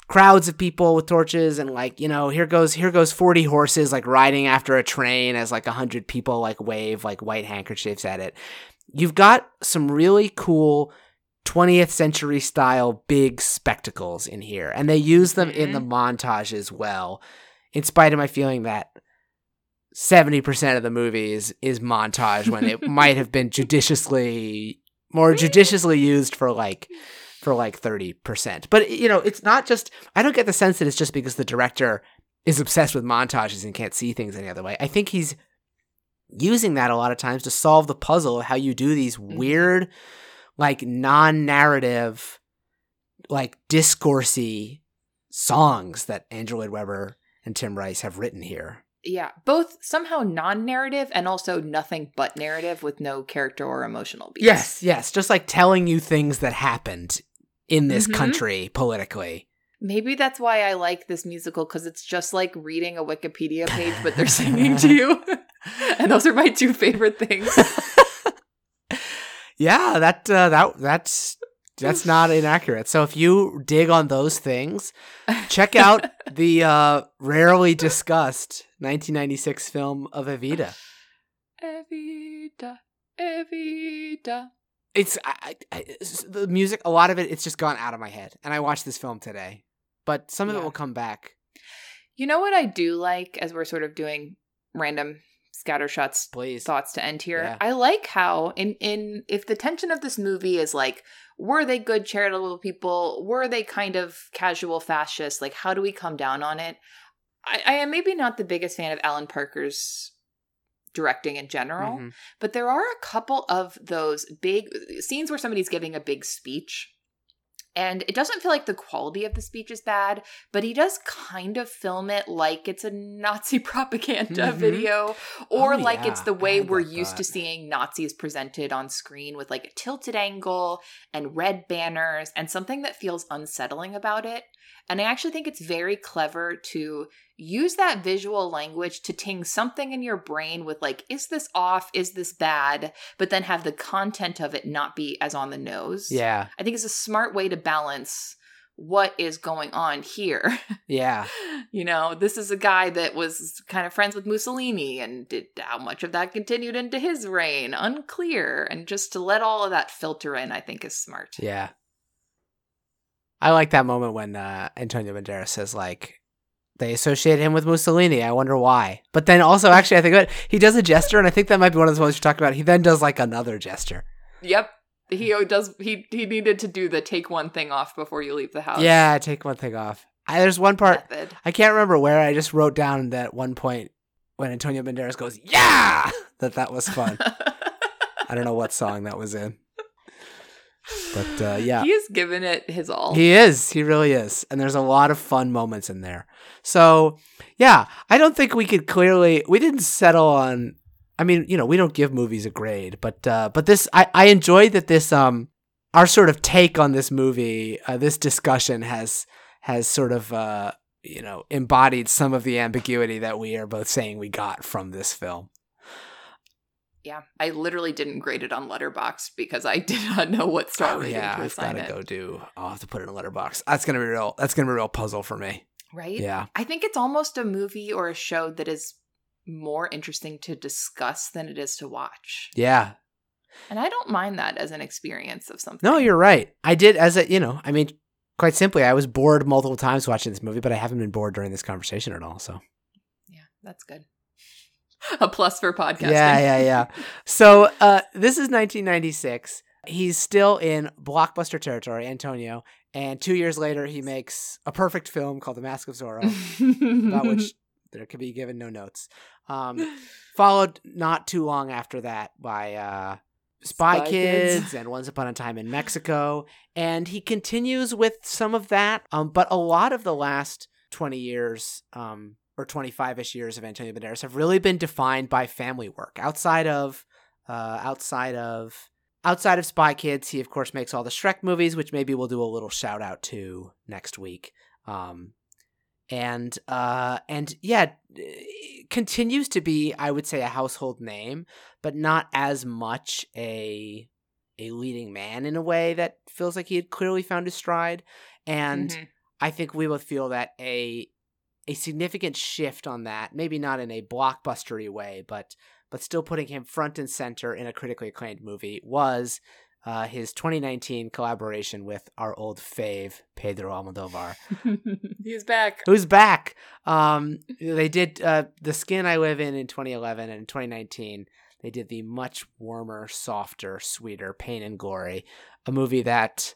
crowds of people with torches and like you know here goes here goes 40 horses like riding after a train as like 100 people like wave like white handkerchiefs at it you've got some really cool 20th century style big spectacles in here and they use them in the montage as well in spite of my feeling that 70% of the movie is, is montage when it might have been judiciously more judiciously used for like for like 30%. But you know, it's not just I don't get the sense that it's just because the director is obsessed with montages and can't see things any other way. I think he's using that a lot of times to solve the puzzle of how you do these Mhm. weird like non-narrative like discoursey songs that Andrew Lloyd Webber and Tim Rice have written here. Yeah, both somehow non-narrative and also nothing but narrative with no character or emotional beats. Yes, yes, just like telling you things that happened in this Mhm. country politically. Maybe that's why I like this musical because it's just like reading a Wikipedia page, but they're singing to you. and those are my two favorite things. yeah, that uh, that that's that's not inaccurate. So if you dig on those things, check out the uh, rarely discussed 1996 film of Evita. Evita, Evita. It's I, I, it's- the music. A lot of it, it's just gone out of my head. And I watched this film today, but some of it will come back. You know what I do like as we're sort of doing random scatter shots Please. thoughts to end here. Yeah. I like how in in if the tension of this movie is like were they good charitable people? Were they kind of casual fascists? Like how do we come down on it? I, I am maybe not the biggest fan of Alan Parker's directing in general, Mhm. but there are a couple of those big scenes where somebody's giving a big speech. And it doesn't feel like the quality of the speech is bad, but he does kind of film it like it's a Nazi propaganda Mhm. video, or Oh, like yeah. it's the way we're that used to seeing Nazis presented on screen with like a tilted angle and red banners and something that feels unsettling about it. And I actually think it's very clever to use that visual language to ting something in your brain with like, is this off? Is this bad? But then have the content of it not be as on the nose. Yeah. I think it's a smart way to balance what is going on here. Yeah. you know, this is a guy that was kind of friends with Mussolini, and did how much of that continued into his reign, unclear. And just to let all of that filter in, I think is smart. Yeah. I like that moment when uh, Antonio Banderas says like they associate him with Mussolini. I wonder why. But then also, actually, I think that he does a gesture, and I think that might be one of those ones you talked about. He then does like another gesture. Yep. He does. He he needed to do the take one thing off before you leave the house. Yeah, take one thing off. I, there's one part Method. I can't remember where. I just wrote down that one point when Antonio Banderas goes, "Yeah," that that was fun. I don't know what song that was in, but uh, yeah, He has given it his all. He is. He really is. And there's a lot of fun moments in there. So, yeah, I don't think we could clearly we didn't settle on I mean, you know, we don't give movies a grade, but uh but this I I enjoy that this um our sort of take on this movie, uh, this discussion has has sort of uh you know, embodied some of the ambiguity that we are both saying we got from this film. Yeah, I literally didn't grade it on Letterboxd because I did not know what star Oh rating yeah, to I've got to it. go do. I'll have to put it in a letterbox. That's gonna be real. That's gonna be a real puzzle for me. Right? Yeah, I think it's almost a movie or a show that is more interesting to discuss than it is to watch. yeah, And I don't mind that as an experience of something. No, you're right. I did as a you know, I mean, quite simply, I was bored multiple times watching this movie, but I haven't been bored during this conversation at all. So Yeah, that's good. A plus for podcasting. yeah, yeah, yeah. So uh, this is 1996. He's still in blockbuster territory, Antonio, and two years later, he makes a perfect film called The Mask of Zorro, about which there could be given no notes. Um, followed not too long after that by uh, Spy, Spy Kids, Kids. and Once Upon a Time in Mexico, and he continues with some of that. Um, but a lot of the last twenty years, um, or twenty five ish years of Antonio Banderas have really been defined by family work. Outside of, uh, outside of. Outside of Spy Kids, he of course makes all the Shrek movies, which maybe we'll do a little shout out to next week. Um, and uh and yeah continues to be i would say a household name but not as much a a leading man in a way that feels like he had clearly found his stride and Mhm. i think we both feel that a a significant shift on that maybe not in a blockbustery way but but still putting him front and center in a critically acclaimed movie was uh, his 2019 collaboration with our old fave Pedro Almodovar, He's back. who's back. Um, they did uh, the skin I live in in 2011 and in 2019. They did the much warmer, softer, sweeter Pain and Glory, a movie that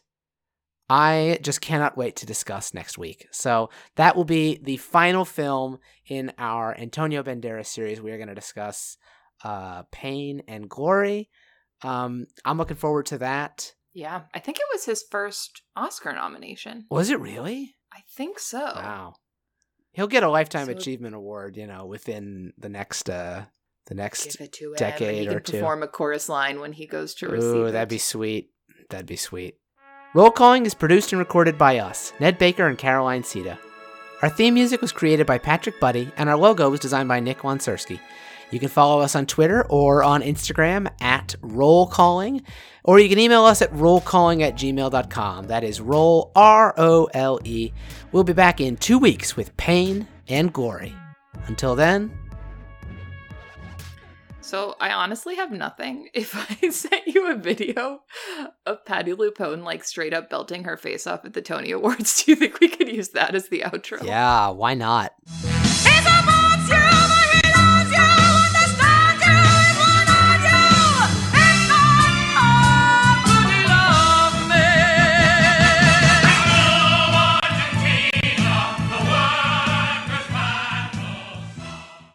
I just cannot wait to discuss next week. So that will be the final film in our Antonio Banderas series. We are going to discuss uh, Pain and Glory. Um, I'm looking forward to that. Yeah, I think it was his first Oscar nomination. Was it really? I think so. Wow. He'll get a lifetime So- achievement award, you know, within the next uh the next Give it to him. decade he or can two. perform a chorus line when he goes to receive Ooh, it. that'd be sweet. That'd be sweet. Role Calling is produced and recorded by us, Ned Baker and Caroline Sita. Our theme music was created by Patrick Buddy, and our logo was designed by Nick Wonsersky. You can follow us on Twitter or on Instagram at Role Calling, or you can email us at rolecalling at gmail.com. That is role, R O L E. We'll be back in two weeks with Pain and Glory. Until then, so I honestly have nothing. If I sent you a video of Patti LuPone like straight up belting her face off at the Tony Awards, do you think we could use that as the outro? Yeah, why not?